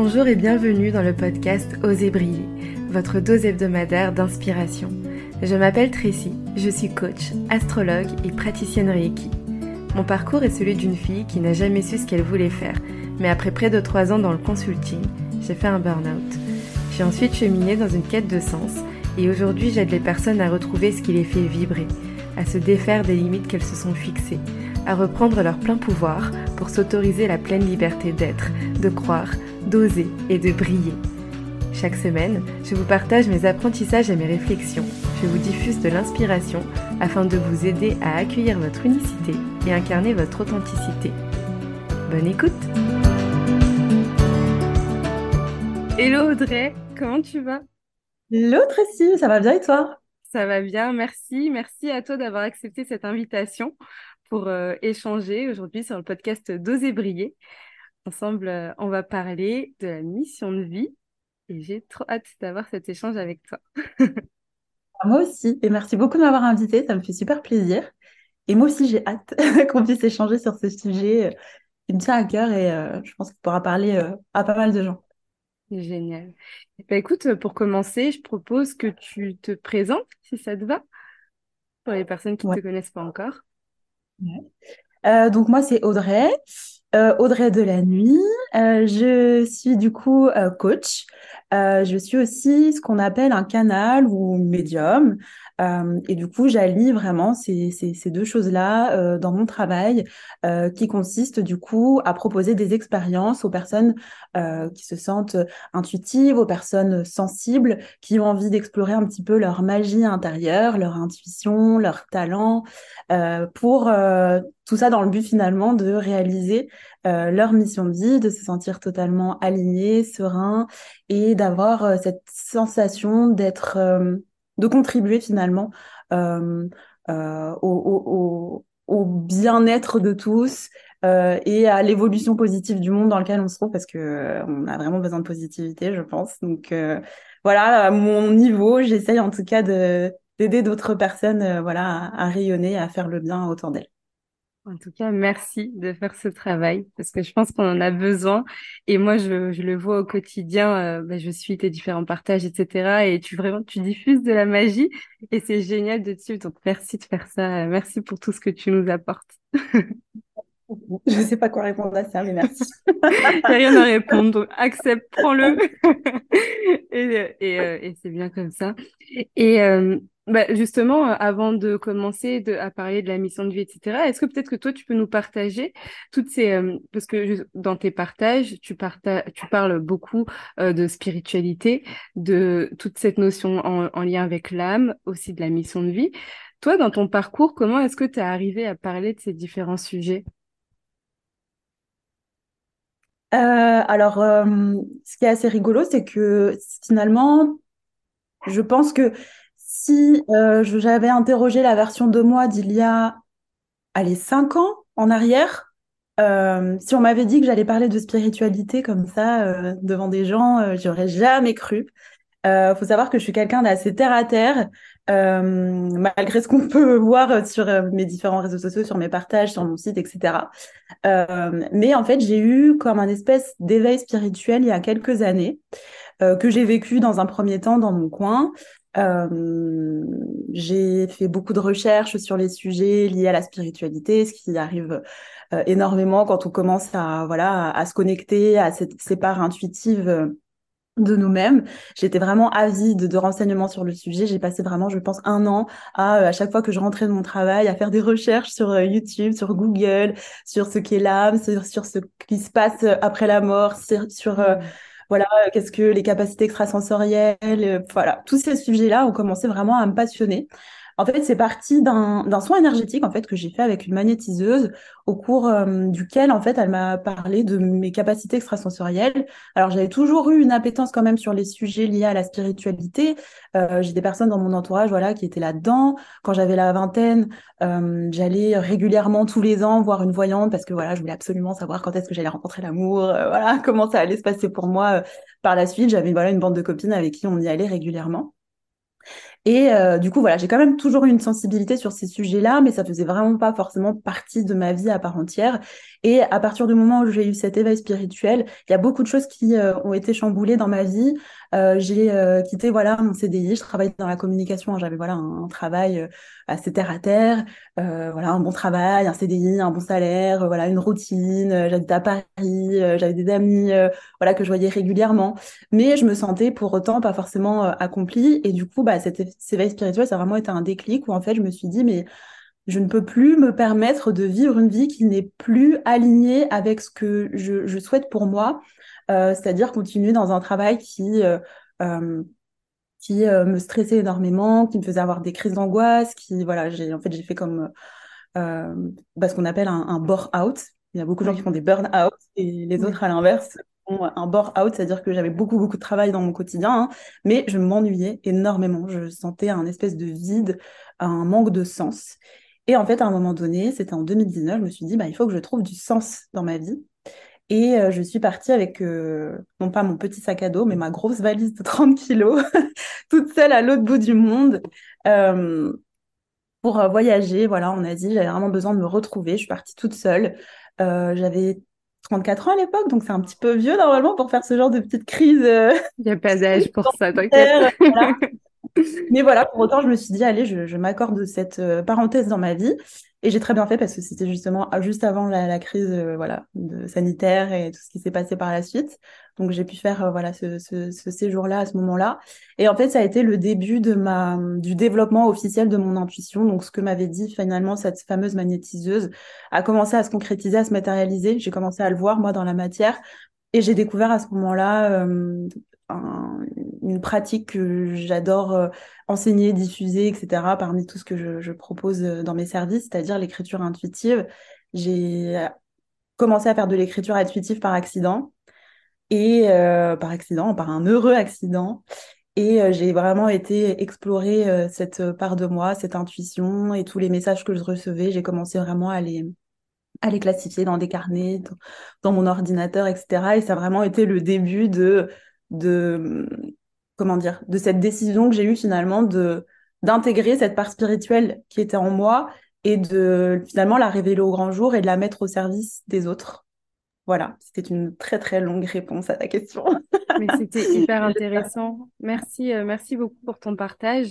Bonjour et bienvenue dans le podcast Osez briller, votre dose hebdomadaire d'inspiration. Je m'appelle Tracy, je suis coach, astrologue et praticienne Reiki. Mon parcours est celui d'une fille qui n'a jamais su ce qu'elle voulait faire, mais après près de trois ans dans le consulting, j'ai fait un burn-out. J'ai ensuite cheminé dans une quête de sens et aujourd'hui j'aide les personnes à retrouver ce qui les fait vibrer, à se défaire des limites qu'elles se sont fixées, à reprendre leur plein pouvoir pour s'autoriser la pleine liberté d'être, de croire, d'oser et de briller. Chaque semaine, je vous partage mes apprentissages et mes réflexions. Je vous diffuse de l'inspiration afin de vous aider à accueillir votre unicité et incarner votre authenticité. Bonne écoute Hello Audrey, comment tu vas? Hello Tracy, ça va bien et toi? Ça va bien, merci. Merci à toi d'avoir accepté cette invitation pour euh, échanger aujourd'hui sur le podcast d'Oser briller. Ensemble, euh, on va parler de la mission de vie et j'ai trop hâte d'avoir cet échange avec toi. Moi aussi, et merci beaucoup de m'avoir invité, ça me fait super plaisir. Et moi aussi, j'ai hâte qu'on puisse échanger sur ce sujet euh, qui me tient à cœur et je pense qu'on pourra parler à pas mal de gens. Génial. Bah, écoute, pour commencer, je propose que tu te présentes, si ça te va, pour les personnes qui ne te connaissent pas encore. Euh, donc moi, c'est Audrey, euh, Audrey de la nuit. Euh, je suis du coup coach. je suis aussi ce qu'on appelle un canal ou médium. Euh, et du coup, j'allie vraiment ces, ces, ces deux choses-là euh, dans mon travail, euh, qui consiste du coup à proposer des expériences aux personnes qui se sentent intuitives, aux personnes sensibles, qui ont envie d'explorer un petit peu leur magie intérieure, leur intuition, leur talent, pour tout ça dans le but finalement de réaliser leur mission de vie, de se sentir totalement aligné, serein et d'avoir cette sensation d'être de contribuer finalement euh, euh, au, bien-être de tous euh, et à l'évolution positive du monde dans lequel on se trouve parce que on a vraiment besoin de positivité, je pense. Donc voilà, à mon niveau, j'essaye en tout cas de d'aider d'autres personnes voilà à, rayonner, à faire le bien autant d'elles. En tout cas, merci de faire ce travail parce que je pense qu'on en a besoin. Et moi, je, je le vois au quotidien. Euh, bah, je suis tes différents partages, etc. Et tu vraiment, tu diffuses de la magie et c'est génial de te suivre. Donc, merci de faire ça. Merci pour tout ce que tu nous apportes. Je ne sais pas quoi répondre à ça, mais merci. Il n'y a rien à répondre. Donc, accepte, prends-le. et, et, euh, et c'est bien comme ça. Et euh, bah, justement, euh, avant de commencer à parler de la mission de vie, etc., est-ce que peut-être que toi, tu peux nous partager toutes ces... Euh, parce que dans tes partages, tu, parles beaucoup euh, de spiritualité, de toute cette notion en, en lien avec l'âme, aussi de la mission de vie. Toi, dans ton parcours, comment est-ce que tu es arrivé à parler de ces différents sujets? Alors, ce qui est assez rigolo, c'est que finalement, je pense que si euh, j'avais interrogé la version de moi d'il y a, allez, cinq ans en arrière, euh, si on m'avait dit que j'allais parler de spiritualité comme ça euh, devant des gens, j'aurais jamais cru. Il faut savoir que je suis quelqu'un d'assez terre à terre, malgré ce qu'on peut voir sur mes différents réseaux sociaux, sur mes partages, sur mon site, etc. mais en fait, j'ai eu comme un espèce d'éveil spirituel il y a quelques années. que j'ai vécu dans un premier temps dans mon coin, euh, j'ai fait beaucoup de recherches sur les sujets liés à la spiritualité, ce qui arrive euh, énormément quand on commence à voilà à, se connecter à cette, ces parts intuitives euh, de nous-mêmes. J'étais vraiment avide de renseignements sur le sujet. J'ai passé vraiment, je pense, un an à, à chaque fois que je rentrais de mon travail, à faire des recherches sur YouTube, sur Google, sur ce qu'est l'âme, sur, ce qui se passe après la mort, sur, sur mmh voilà, euh, qu'est-ce que les capacités extrasensorielles, euh, voilà, tous ces sujets-là ont commencé vraiment à me passionner. En fait, c'est parti d'un soin énergétique en fait que j'ai fait avec une magnétiseuse au cours euh, duquel en fait elle m'a parlé de mes capacités extrasensorielles. Alors j'avais toujours eu une appétence quand même sur les sujets liés à la spiritualité. Euh, j'ai des personnes dans mon entourage voilà qui étaient là-dedans. Quand j'avais la vingtaine, euh, j'allais régulièrement tous les ans voir une voyante parce que voilà je voulais absolument savoir quand est-ce que j'allais rencontrer l'amour, voilà comment ça allait se passer pour moi par la suite. J'avais voilà une bande de copines avec qui on y allait régulièrement. Et euh, du coup, voilà, j'ai quand même toujours eu une sensibilité sur ces sujets-là, mais ça faisait vraiment pas forcément partie de ma vie à part entière. Et à partir du moment où j'ai eu cet éveil spirituel, il y a beaucoup de choses qui euh, ont été chamboulées dans ma vie. Euh, j'ai euh, quitté voilà mon CDI, je travaillais dans la communication, j'avais voilà un, travail euh, assez terre à terre, voilà un bon travail, un CDI, un bon salaire, voilà une routine. j'habitais à Paris, j'avais des amis voilà que je voyais régulièrement, mais je me sentais pour autant pas forcément accomplie. Et du coup, bah cet éveil spirituel, ça a vraiment été un déclic où en fait je me suis dit mais je ne peux plus me permettre de vivre une vie qui n'est plus alignée avec ce que je, je souhaite pour moi, c'est-à-dire continuer dans un travail qui, euh, euh, qui me stressait énormément, qui me faisait avoir des crises d'angoisse, qui, voilà, j'ai, en fait, j'ai fait comme bah, ce qu'on appelle un, un bore-out. Il y a beaucoup de gens qui font des burn-out et les autres, à l'inverse, font un bore-out, c'est-à-dire que j'avais beaucoup, beaucoup de travail dans mon quotidien, hein, mais je m'ennuyais énormément. Je sentais un espèce de vide, un manque de sens. Et en fait, à un moment donné, c'était en 2019, je me suis dit, bah, il faut que je trouve du sens dans ma vie. Et euh, je suis partie avec, euh, non pas mon petit sac à dos, mais ma grosse valise de 30 kilos, toute seule à l'autre bout du monde, euh, pour voyager. Voilà, on a dit, j'avais vraiment besoin de me retrouver. Je suis partie toute seule. J'avais 34 ans à l'époque, donc c'est un petit peu vieux normalement pour faire ce genre de petite crise. Il n'y a pas d'âge pour ça, t'inquiète. Mais voilà, pour autant, je me suis dit, allez, je, je m'accorde cette parenthèse dans ma vie. Et j'ai très bien fait parce que c'était justement ah, juste avant la, crise euh, voilà, sanitaire et tout ce qui s'est passé par la suite. Donc j'ai pu faire euh, voilà ce, ce, ce séjour-là à ce moment-là. Et en fait, ça a été le début de ma du développement officiel de mon intuition. Donc ce que m'avait dit finalement cette fameuse magnétiseuse a commencé à se concrétiser, à se matérialiser. J'ai commencé à le voir moi dans la matière. Et j'ai découvert à ce moment-là euh, un, une pratique que j'adore euh, enseigner, diffuser, etc. Parmi tout ce que je, propose euh, dans mes services, c'est-à-dire l'écriture intuitive. J'ai commencé à faire de l'écriture intuitive par accident et euh, par accident, par un heureux accident. Et euh, j'ai vraiment été explorer euh, cette part de moi, cette intuition et tous les messages que je recevais. J'ai commencé vraiment à les à les classifier dans des carnets, dans, dans mon ordinateur, etc. Et ça a vraiment été le début de de comment dire, de cette décision que j'ai eue finalement de d'intégrer cette part spirituelle qui était en moi et de finalement la révéler au grand jour et de la mettre au service des autres. Voilà, c'était une très très longue réponse à ta question. Mais c'était hyper intéressant. Merci, euh, merci beaucoup pour ton partage.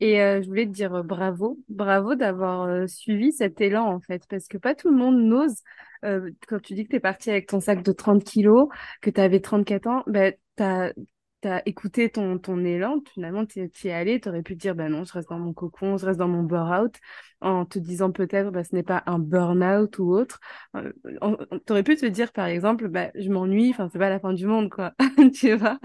Et euh, je voulais te dire euh, bravo, bravo d'avoir euh, suivi cet élan en fait, parce que pas tout le monde n'ose. Euh, quand tu dis que tu es parti avec ton sac de 30 kilos, que tu avais 34 ans, ben, tu as, t'as écouté ton, ton élan, finalement, tu es allé, tu aurais pu te dire, bah non, je reste dans mon cocon, je reste dans mon burn-out, en te disant peut-être, bah, ce n'est pas un burn-out ou autre. Euh, tu aurais pu te dire, par exemple, bah, je m'ennuie, enfin, c'est pas la fin du monde, quoi, tu vois.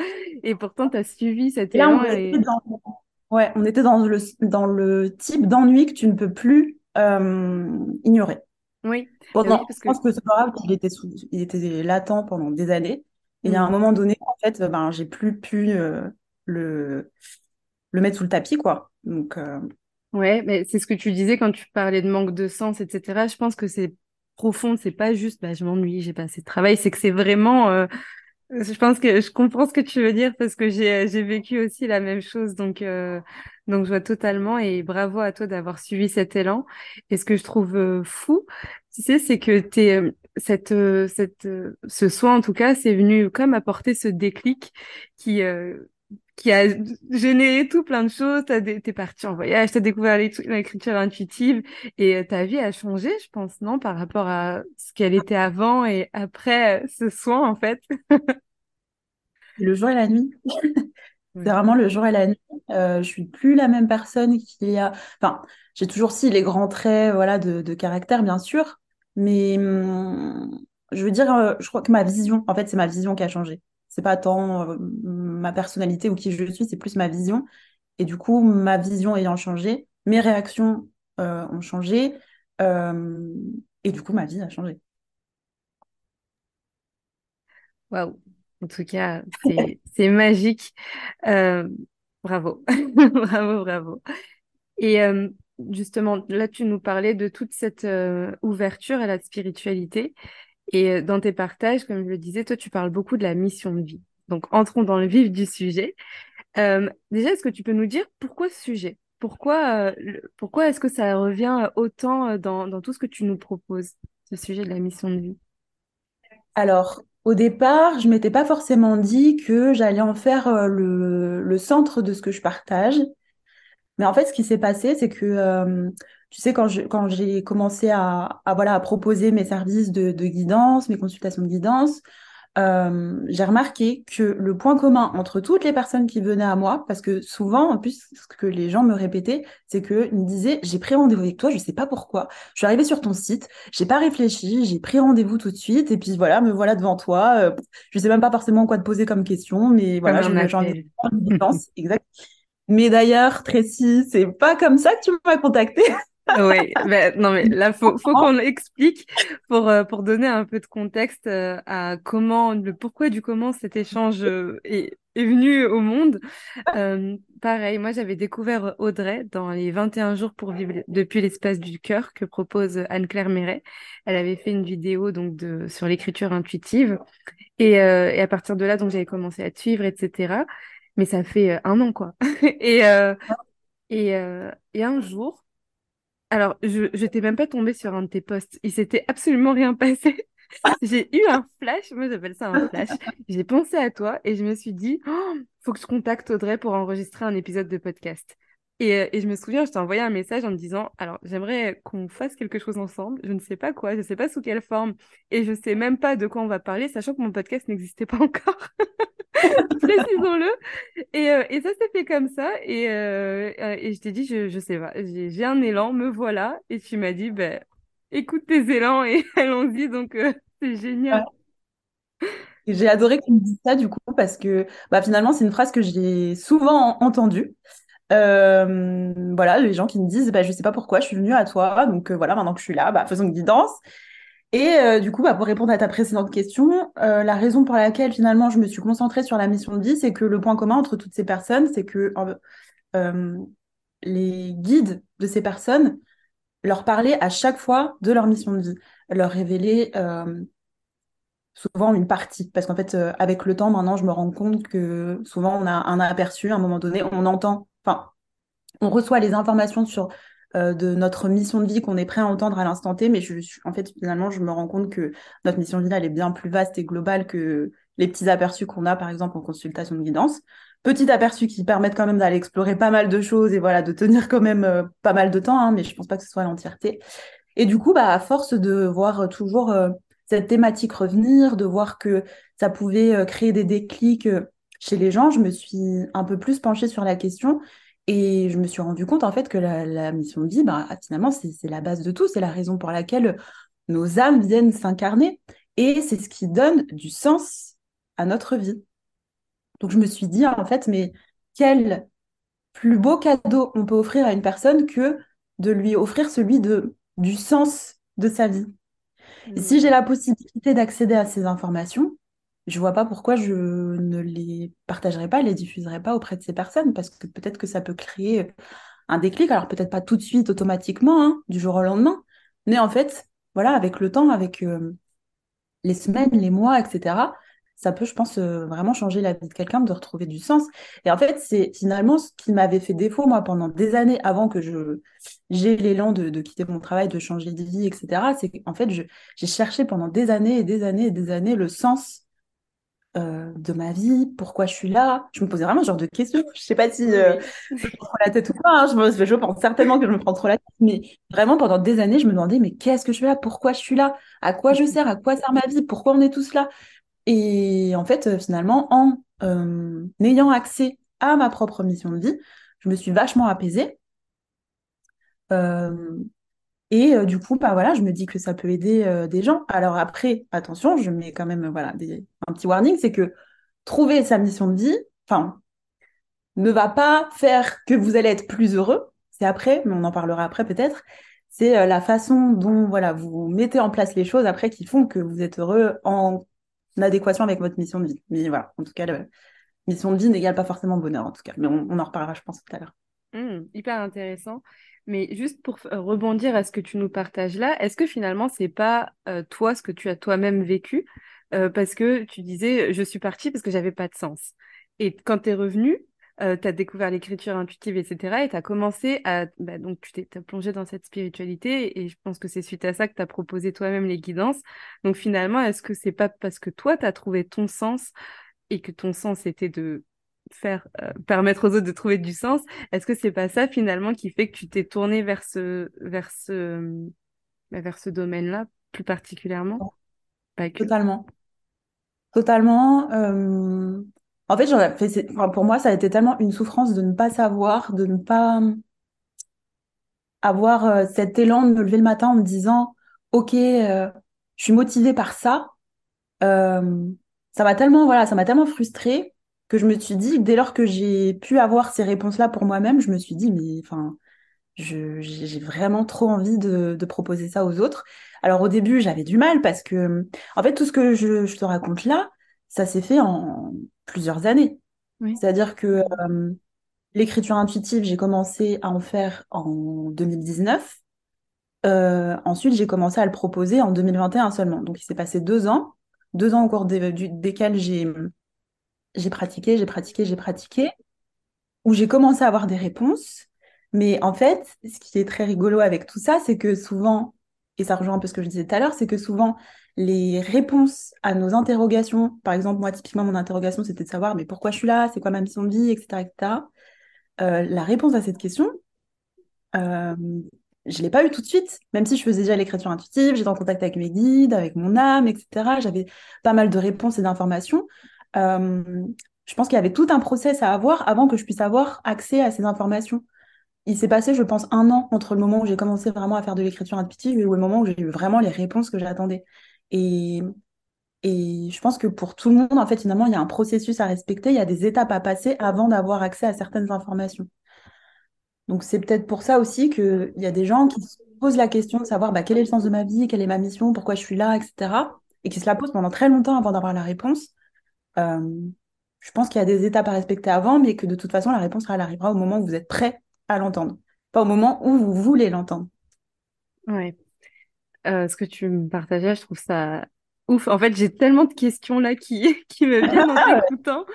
Et pourtant, tu as suivi cet élan. et... dans... Ouais, on était dans le, dans le type d'ennui que tu ne peux plus euh, ignorer. Oui. Pendant, parce que... Je pense que ce burn-out, il était, il était latent pendant des années. Et à un mm. moment donné, en fait, ben, j'ai plus pu euh, le, le mettre sous le tapis, quoi. Donc, euh... Ouais, mais c'est ce que tu disais quand tu parlais de manque de sens, etc. Je pense que c'est profond, c'est pas juste, bah, je m'ennuie, j'ai pas assez de travail, c'est que c'est vraiment, euh, je pense que je comprends ce que tu veux dire parce que j'ai vécu aussi la même chose, donc euh, donc je vois totalement et bravo à toi d'avoir suivi cet élan. Et ce que je trouve euh, fou, tu sais, c'est que t'es cette, euh, cette, euh, ce soin, en tout cas, c'est venu comme apporter ce déclic qui, euh, qui a généré tout plein de choses. T'es parti en voyage, t'as découvert l'écriture intuitive et ta vie a changé, je pense, non, par rapport à ce qu'elle était avant et après ce soin, en fait. le jour et la nuit. c'est vraiment le jour et la nuit. Euh, je suis plus la même personne qui a. Enfin, j'ai toujours si les grands traits, voilà, de, de caractère, bien sûr, mais hum, je veux dire, euh, je crois que ma vision, en fait, c'est ma vision qui a changé. C'est pas tant euh, ma personnalité ou qui je suis, c'est plus ma vision. Et du coup, ma vision ayant changé, mes réactions euh, ont changé. Euh, et du coup, ma vie a changé. Waouh. En tout cas, c'est magique. Bravo. bravo, bravo. Et justement, là, tu nous parlais de toute cette ouverture à la spiritualité. Et euh, dans tes partages, comme je le disais, toi, tu parles beaucoup de la mission de vie. Donc, entrons dans le vif du sujet. déjà, est-ce que tu peux nous dire pourquoi ce sujet? Pourquoi, pourquoi est-ce que ça revient autant dans, dans tout ce que tu nous proposes, ce sujet de la mission de vie? Alors, au départ, je m'étais pas forcément dit que j'allais en faire le, le centre de ce que je partage. Mais en fait, ce qui s'est passé, c'est que, tu sais, quand quand j'ai commencé à, à, voilà, à proposer mes services de, de guidance, mes consultations de guidance, euh, j'ai remarqué que le point commun entre toutes les personnes qui venaient à moi, parce que souvent, en plus, ce que les gens me répétaient, c'est qu'ils me disaient, j'ai pris rendez-vous avec toi, je sais pas pourquoi. Je suis arrivée sur ton site, j'ai pas réfléchi, j'ai pris rendez-vous tout de suite, et puis voilà, me voilà devant toi. Euh, je sais même pas forcément quoi te poser comme question, mais voilà, j'ai envie de exact. Mais d'ailleurs, Tracy, c'est pas comme ça que tu m'as contacté. Oui, ben, non mais là faut faut qu'on explique pour euh, pour donner un peu de contexte euh, à comment le pourquoi du comment cet échange euh, est, est venu au monde. pareil, moi j'avais découvert Audrey dans les 21 jours pour vivre depuis l'espace du cœur que propose Anne-Claire Méret. Elle avait fait une vidéo donc de sur l'écriture intuitive et, et à partir de là donc j'avais commencé à te suivre etc. Mais ça fait un an quoi. et et, et un jour alors, je n'étais même pas tombée sur un de tes posts. Il s'était absolument rien passé. J'ai eu un flash, moi j'appelle ça un flash. J'ai pensé à toi et je me suis dit, oh, faut que je contacte Audrey pour enregistrer un épisode de podcast. Et, euh, et je me souviens, je t'ai envoyé un message en me disant, alors j'aimerais qu'on fasse quelque chose ensemble. Je ne sais pas quoi, je ne sais pas sous quelle forme et je ne sais même pas de quoi on va parler, sachant que mon podcast n'existait pas encore. précisons-le. Et, euh, et ça s'est fait comme ça. Et, euh, je t'ai dit, je, je sais pas, j'ai un élan, me voilà. Et tu m'as dit, ben, écoute tes élans et allons-y. Donc, c'est génial. J'ai adoré que tu me dises ça du coup parce que bah, finalement c'est une phrase que j'ai souvent entendue. Voilà, les gens qui me disent bah, je sais pas pourquoi je suis venue à toi donc voilà maintenant que je suis là bah, faisons une guidance et euh, du coup, bah, pour répondre à ta précédente question, euh, la raison pour laquelle finalement je me suis concentrée sur la mission de vie, c'est que le point commun entre toutes ces personnes, c'est que euh, les guides de ces personnes leur parlaient à chaque fois de leur mission de vie, leur révélaient souvent une partie. Parce qu'en fait, avec le temps, maintenant, je me rends compte que souvent on a un aperçu, à un moment donné, on entend, enfin, on reçoit les informations sur euh, de notre mission de vie qu'on est prêt à entendre à l'instant T, mais en fait, finalement, je me rends compte que notre mission de vie, elle est bien plus vaste et globale que les petits aperçus qu'on a, par exemple, en consultation de guidance. Petits aperçus qui permettent quand même d'aller explorer pas mal de choses et voilà, de tenir quand même euh, pas mal de temps, hein, mais je pense pas que ce soit l'entièreté. Et du coup, bah, à force de voir toujours euh, cette thématique revenir, de voir que ça pouvait créer des déclics chez les gens, je me suis un peu plus penchée sur la question et je me suis rendu compte en fait que la, mission de vie, bah, finalement, c'est la base de tout, c'est la raison pour laquelle nos âmes viennent s'incarner et c'est ce qui donne du sens à notre vie. Donc je me suis dit en fait, mais quel plus beau cadeau on peut offrir à une personne que de lui offrir celui de, du sens de sa vie. Et si mmh. j'ai la possibilité d'accéder à ces informations, je vois pas pourquoi je ne les partagerai pas, les diffuserai pas auprès de ces personnes, parce que peut-être que ça peut créer un déclic, alors peut-être pas tout de suite, automatiquement, hein, du jour au lendemain, mais en fait, voilà, avec le temps, avec euh, les semaines, les mois, etc., ça peut, je pense, euh, vraiment changer la vie de quelqu'un, de retrouver du sens. Et en fait, c'est finalement ce qui m'avait fait défaut, moi, pendant des années, avant que je j'ai l'élan de, de, quitter mon travail, de changer de vie, etc., c'est qu'en fait, j'ai cherché pendant des années et des années et des années le sens euh, de ma vie, pourquoi je suis là. Je me posais vraiment ce genre de questions. Je sais pas si euh, je me prends la tête ou pas. Hein. Je, je, pense certainement que je me prends trop la tête. Mais vraiment, pendant des années, je me demandais, mais qu'est-ce que je fais là? Pourquoi je suis là? À quoi je sers? À quoi sert ma vie? Pourquoi on est tous là? Et en fait, euh, finalement, en ayant accès à ma propre mission de vie, je me suis vachement apaisée. Et euh, du coup, bah, voilà, je me dis que ça peut aider euh, des gens. Alors après, attention, je mets quand même voilà, un petit warning, c'est que trouver sa mission de vie, ne va pas faire que vous allez être plus heureux. C'est après, mais on en parlera après peut-être. C'est euh, la façon dont voilà, vous mettez en place les choses après qui font que vous êtes heureux en adéquation avec votre mission de vie. Mais voilà, en tout cas, la mission de vie n'égale pas forcément bonheur, en tout cas. Mais on, en reparlera, je pense, tout à l'heure. Mmh, hyper intéressant. Mais juste pour rebondir à ce que tu nous partages là, est-ce que finalement, c'est pas euh, toi ce que tu as toi-même vécu? Euh, Parce que tu disais, je suis partie parce que j'avais pas de sens. Et quand tu es revenu, euh, tu as découvert l'écriture intuitive, etc. Et tu as commencé à... Bah, donc, tu t'es plongé dans cette spiritualité et je pense que c'est suite à ça que tu as proposé toi-même les guidances. Donc, finalement, est-ce que c'est pas parce que toi, tu as trouvé ton sens et que ton sens était de faire euh, permettre aux autres de trouver du sens. Est-ce que c'est pas ça finalement qui fait que tu t'es tourné vers ce vers ce bah, vers ce domaine-là plus particulièrement? Totalement. Totalement euh, en fait, fait pour moi ça a été tellement une souffrance de ne pas savoir de ne pas avoir euh, cet élan de me lever le matin en me disant ok je suis motivée par ça ça m'a tellement voilà ça m'a tellement frustrée que je me suis dit, dès lors que j'ai pu avoir ces réponses-là pour moi-même, je me suis dit, mais enfin, j'ai vraiment trop envie de, proposer ça aux autres. Alors au début, j'avais du mal parce que, en fait, tout ce que je, te raconte là, ça s'est fait en plusieurs années. C'est-à-dire que euh, l'écriture intuitive, j'ai commencé à en faire en 2019. Euh, ensuite, j'ai commencé à le proposer en 2021 seulement. Donc, il s'est passé deux ans, deux ans au cours desquels j'ai j'ai pratiqué, j'ai pratiqué, j'ai pratiqué, où j'ai commencé à avoir des réponses. Mais en fait, ce qui est très rigolo avec tout ça, c'est que souvent, et ça rejoint un peu ce que je disais tout à l'heure, c'est que souvent, les réponses à nos interrogations, par exemple, moi, typiquement, mon interrogation, c'était de savoir, mais pourquoi je suis là, c'est quoi ma mission de vie, etc.. Euh, la réponse à cette question, euh, je ne l'ai pas eu tout de suite, même si je faisais déjà l'écriture intuitive, j'étais en contact avec mes guides, avec mon âme, etc. J'avais pas mal de réponses et d'informations. Euh, je pense qu'il y avait tout un process à avoir avant que je puisse avoir accès à ces informations. Il s'est passé, je pense, un an entre le moment où j'ai commencé vraiment à faire de l'écriture intuitive et le moment où j'ai eu vraiment les réponses que j'attendais. Et, je pense que pour tout le monde, en fait, finalement, il y a un processus à respecter, il y a des étapes à passer avant d'avoir accès à certaines informations. Donc c'est peut-être pour ça aussi qu'il y a des gens qui se posent la question de savoir bah, quel est le sens de ma vie, quelle est ma mission, pourquoi je suis là, etc. Et qui se la posent pendant très longtemps avant d'avoir la réponse. Euh, je pense qu'il y a des étapes à respecter avant, mais que de toute façon, la réponse, arrivera au moment où vous êtes prêt à l'entendre, pas au moment où vous voulez l'entendre. Ouais. Euh, ce que tu me partageais, je trouve ça Ouf, en fait, j'ai tellement de questions là qui, qui me viennent en ah t'écoutant.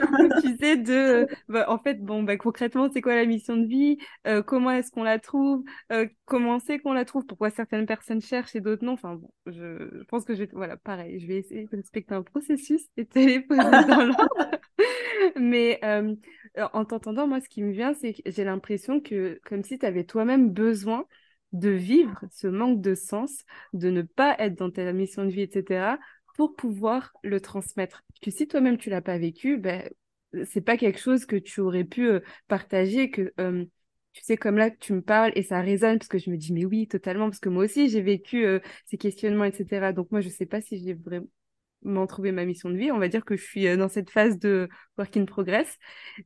tu sais, de, bah, en fait, bon, bah, concrètement, c'est quoi la mission de vie? Euh, comment est-ce qu'on la trouve? Euh, comment c'est qu'on la trouve? Pourquoi certaines personnes cherchent et d'autres non? Enfin, bon, je, pense que je vais, voilà, pareil, je vais essayer de respecter un processus et de les poser dans l'ordre. Mais euh, en t'entendant, moi, ce qui me vient, c'est que j'ai l'impression que, comme si tu avais toi-même besoin de vivre ce manque de sens, de ne pas être dans ta mission de vie, etc., pour pouvoir le transmettre. Que si toi-même tu l'as pas vécu, ben c'est pas quelque chose que tu aurais pu euh, partager, que euh, tu sais comme là tu me parles et ça résonne parce que je me dis mais oui totalement parce que moi aussi j'ai vécu euh, ces questionnements etc. Donc moi je sais pas si j'ai vraiment trouvé ma mission de vie. On va dire que je suis dans cette phase de work in progress,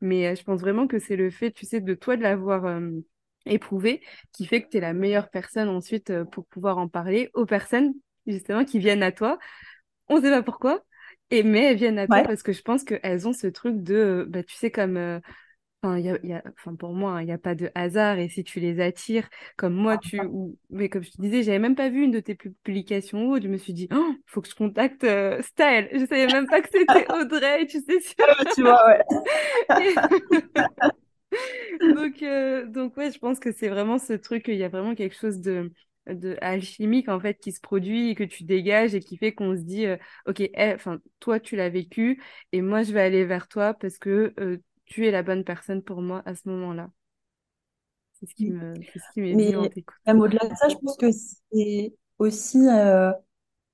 mais je pense vraiment que c'est le fait, tu sais, de toi de l'avoir éprouvé qui fait que tu es la meilleure personne ensuite pour pouvoir en parler aux personnes justement qui viennent à toi on sait pas pourquoi. Et mais elles viennent à toi parce que je pense qu'elles ont ce truc de, bah, tu sais, comme, euh, y a, pour moi, hein, il n'y a pas de hasard. Et si tu les attires, comme moi, tu, ou, mais comme je te disais, j'avais même pas vu une de tes publications où je me suis dit, il oh, faut que je contacte euh, Style. Je savais même pas que c'était Audrey, tu sais. tu vois, ouais. donc, euh, donc ouais, je pense que c'est vraiment ce truc. Il y a vraiment quelque chose de de alchimique en fait qui se produit et que tu dégages et qui fait qu'on se dit euh, ok eh, enfin toi tu l'as vécu et moi je vais aller vers toi parce que euh, tu es la bonne personne pour moi à ce moment-là c'est ce qui me ce qui m'est en même au-delà de ça je pense que c'est aussi euh,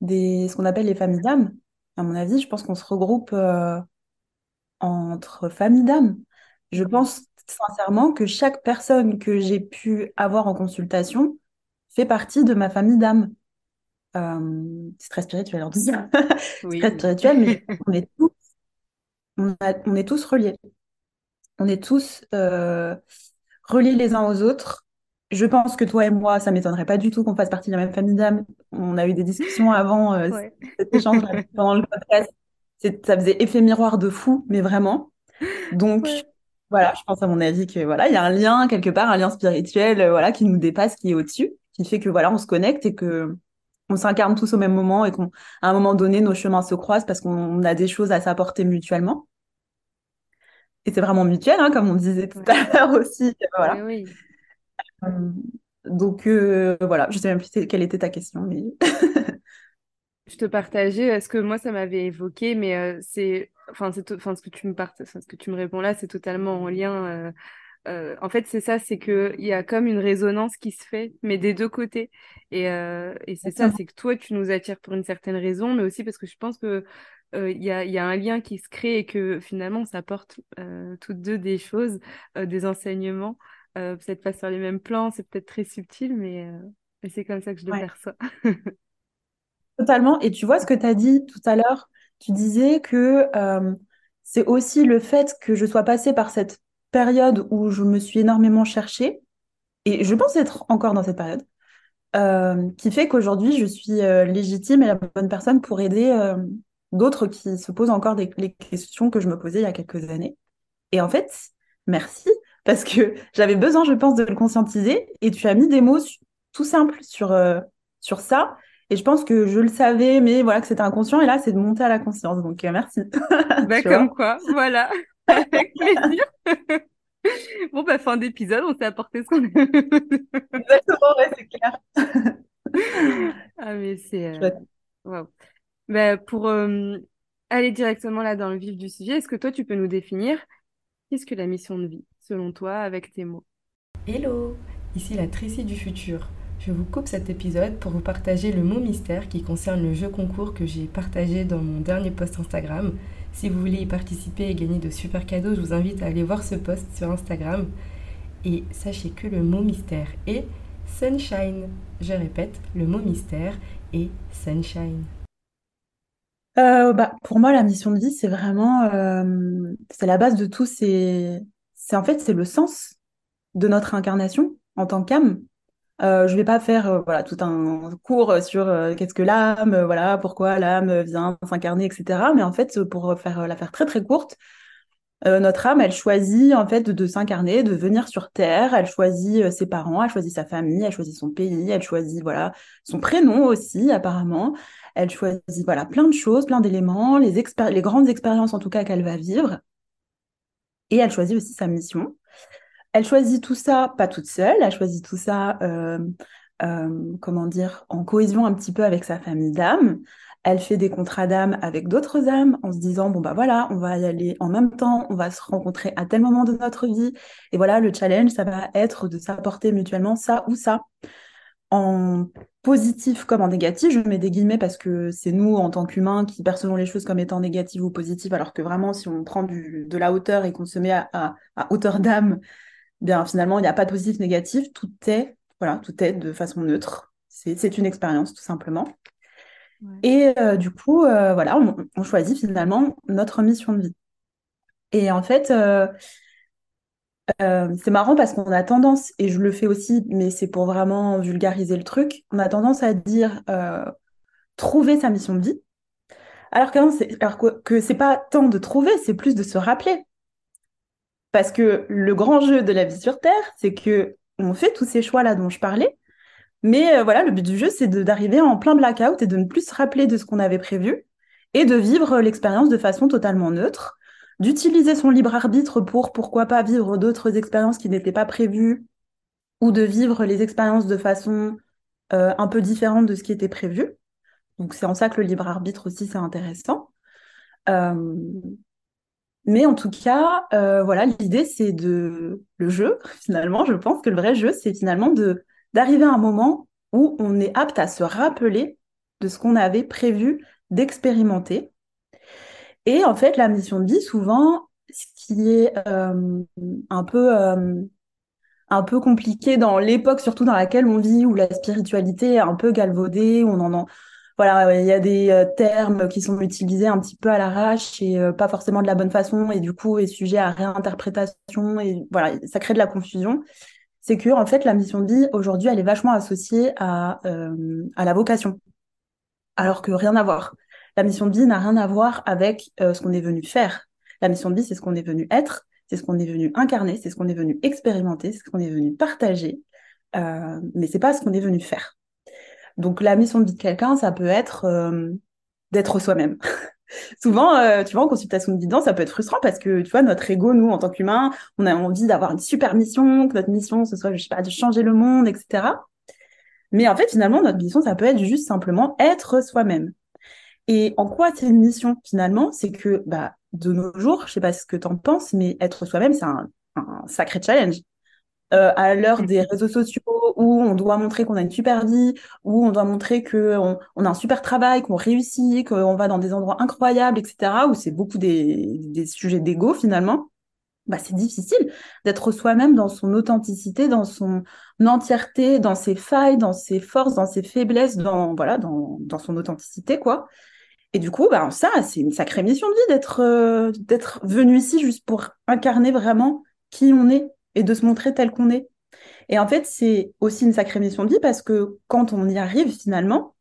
des ce qu'on appelle les familles d'âmes. À mon avis je pense qu'on se regroupe entre familles d'âmes. Je pense sincèrement que chaque personne que j'ai pu avoir en consultation fait partie de ma famille d'âme. Euh, c'est très spirituel en tout cas. c'est très spirituel, mais on est tous, on, est tous reliés. On est tous euh, reliés les uns aux autres. Je pense que toi et moi, ça m'étonnerait pas du tout qu'on fasse partie de la même famille d'âme. On a eu des discussions avant euh, cet échange pendant le podcast. Ça faisait effet miroir de fou, mais vraiment. Donc, voilà, je pense à mon avis que voilà, il y a un lien quelque part, un lien spirituel, voilà, qui nous dépasse, qui est au-dessus qui fait que voilà, on se connecte et que on s'incarne tous au même moment et qu'à un moment donné, nos chemins se croisent parce qu'on a des choses à s'apporter mutuellement. et c'est vraiment mutuel, hein, comme on disait tout à l'heure aussi. Voilà. Oui, donc voilà, je sais même plus quelle était ta question, mais je te partageais ce que moi ça m'avait évoqué, mais c'est, enfin, c'est, enfin, ce que tu me partages, ce que tu me réponds là, c'est totalement en lien. En fait, c'est ça, c'est que il y a comme une résonance qui se fait, mais des deux côtés. Et, et c'est ça, c'est que toi, tu nous attires pour une certaine raison, mais aussi parce que je pense que il y a, y, a, un lien qui se crée et que finalement, ça porte toutes deux des choses, des enseignements. peut-être pas sur les mêmes plans, c'est peut-être très subtil, mais, mais c'est comme ça que je le perçois. Totalement. Et tu vois ce que tu as dit tout à l'heure, tu disais que euh, c'est aussi le fait que je sois passée par cette période où je me suis énormément cherchée, et je pense être encore dans cette période, euh, qui fait qu'aujourd'hui je suis euh, légitime et la bonne personne pour aider d'autres qui se posent encore des, les questions que je me posais il y a quelques années. Et en fait, merci, parce que j'avais besoin, je pense, de le conscientiser, et tu as mis des mots tout simples sur, sur ça. Et je pense que je le savais, mais voilà, que c'était inconscient. Et là, c'est de monter à la conscience. Donc, euh, merci. Bah, comme quoi, voilà. Avec plaisir. bon, bah, fin d'épisode, on s'est apporté ce qu'on Exactement, ouais, c'est clair. ah, mais c'est. Euh... Wow. Bah, pour euh, aller directement là dans le vif du sujet, est-ce que toi, tu peux nous définir qu'est-ce que la mission de vie, selon toi, avec tes mots? Hello, ici la Tracy du futur. Je vous coupe cet épisode pour vous partager le mot mystère qui concerne le jeu concours que j'ai partagé dans mon dernier post Instagram. Si vous voulez y participer et gagner de super cadeaux, je vous invite à aller voir ce post sur Instagram. Et sachez que le mot mystère est sunshine. Je répète, le mot mystère est sunshine. Euh, bah, pour moi, la mission de vie, c'est vraiment, euh, c'est la base de tout. C'est, c'est en fait, c'est le sens de notre incarnation en tant qu'âme. Euh, je vais pas faire euh, voilà tout un cours sur euh, qu'est-ce que l'âme, euh, voilà pourquoi l'âme vient s'incarner, etc. Mais en fait, pour faire la faire très très courte, notre âme, elle choisit en fait de, s'incarner, de venir sur Terre. Elle choisit ses parents, elle choisit sa famille, elle choisit son pays, elle choisit voilà son prénom aussi apparemment. Elle choisit voilà plein de choses, plein d'éléments, les, les grandes expériences en tout cas qu'elle va vivre. Et elle choisit aussi sa mission. Elle choisit tout ça pas toute seule, elle choisit tout ça, euh, euh, comment dire, en cohésion un petit peu avec sa famille d'âmes. Elle fait des contrats d'âmes avec d'autres âmes en se disant, bon bah voilà, on va y aller en même temps, on va se rencontrer à tel moment de notre vie. Et voilà, le challenge, ça va être de s'apporter mutuellement ça ou ça. En positif comme en négatif, je mets des guillemets parce que c'est nous, en tant qu'humains, qui percevons les choses comme étant négatives ou positives, alors que vraiment, si on prend de la hauteur et qu'on se met à hauteur d'âme, bien finalement, il n'y a pas de positif, négatif, tout est, voilà, tout est de façon neutre. C'est une expérience, tout simplement. Et euh, du coup, euh, voilà, on, choisit finalement notre mission de vie. Et en fait, euh, c'est marrant parce qu'on a tendance, et je le fais aussi, mais c'est pour vraiment vulgariser le truc, on a tendance à dire trouver sa mission de vie. Alors que, alors que c'est pas tant de trouver, c'est plus de se rappeler. Parce que le grand jeu de la vie sur Terre, c'est que on fait tous ces choix-là dont je parlais, mais euh, voilà, le but du jeu, c'est d'arriver en plein blackout et de ne plus se rappeler de ce qu'on avait prévu et de vivre l'expérience de façon totalement neutre, d'utiliser son libre arbitre pour, pourquoi pas, vivre d'autres expériences qui n'étaient pas prévues ou de vivre les expériences de façon euh, un peu différente de ce qui était prévu. Donc c'est en ça que le libre arbitre aussi, c'est intéressant. Euh, mais en tout cas, euh, voilà, l'idée, c'est de le jeu, finalement, je pense que le vrai jeu, c'est finalement de d'arriver à un moment où on est apte à se rappeler de ce qu'on avait prévu d'expérimenter. Et en fait, la mission de vie, souvent, ce qui est euh, un peu euh, un peu compliqué dans l'époque, surtout dans laquelle on vit, où la spiritualité est un peu galvaudée, où on en, voilà, il y a des euh, termes qui sont utilisés un petit peu à l'arrache et euh, pas forcément de la bonne façon et du coup est sujet à réinterprétation et voilà, ça crée de la confusion. C'est que en fait la mission de vie aujourd'hui elle est vachement associée à euh, à la vocation, alors que rien à voir. La mission de vie n'a rien à voir avec ce qu'on est venu faire. La mission de vie c'est ce qu'on est venu être, c'est ce qu'on est venu incarner, c'est ce qu'on est venu expérimenter, c'est ce qu'on est venu partager, mais c'est pas ce qu'on est venu faire. Donc la mission de vie de quelqu'un, ça peut être euh, d'être soi-même. souvent, euh, tu vois, en consultation de guidance, ça peut être frustrant parce que, tu vois, notre ego, nous, en tant qu'humains, on a envie d'avoir une super mission, que notre mission, ce soit, je sais pas, de changer le monde, etc. Mais en fait, finalement, notre mission, ça peut être juste simplement être soi-même. Et en quoi c'est une mission, finalement? C'est que, bah, de nos jours, je sais pas ce que tu en penses, mais être soi-même, c'est un sacré challenge. Euh, à l'heure des réseaux sociaux où on doit montrer qu'on a une super vie, où on doit montrer qu'on on a un super travail, qu'on réussit, qu'on va dans des endroits incroyables, etc., où c'est beaucoup des, des sujets d'ego finalement, bah, c'est difficile d'être soi-même dans son authenticité, dans son entièreté, dans ses failles, dans ses forces, dans ses faiblesses, dans, voilà, dans, dans son authenticité, quoi. Et du coup, bah, ça, c'est une sacrée mission de vie d'être euh, d'être venu ici juste pour incarner vraiment qui on est et de se montrer tel qu'on est. Et en fait, c'est aussi une sacrée mission de vie parce que quand on y arrive finalement,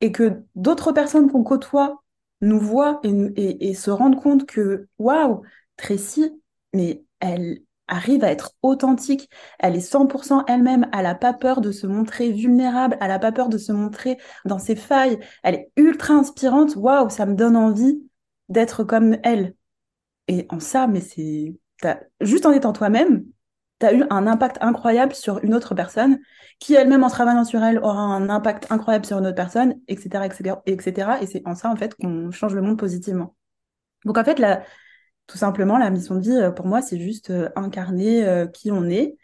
et que d'autres personnes qu'on côtoie nous voient et, se rendent compte que, waouh, Tracy, mais elle arrive à être authentique, elle est 100% elle-même, elle n'a pas peur de se montrer vulnérable, elle n'a pas peur de se montrer dans ses failles, elle est ultra inspirante, waouh, ça me donne envie d'être comme elle. Et en ça, mais c'est juste en étant toi-même, tu as eu un impact incroyable sur une autre personne, qui elle-même en travaillant sur elle aura un impact incroyable sur une autre personne, etc. etc., etc. Et c'est en ça, en fait, qu'on change le monde positivement. Donc, en fait, tout simplement, la mission de vie, euh, pour moi, c'est juste euh, incarner euh, qui on est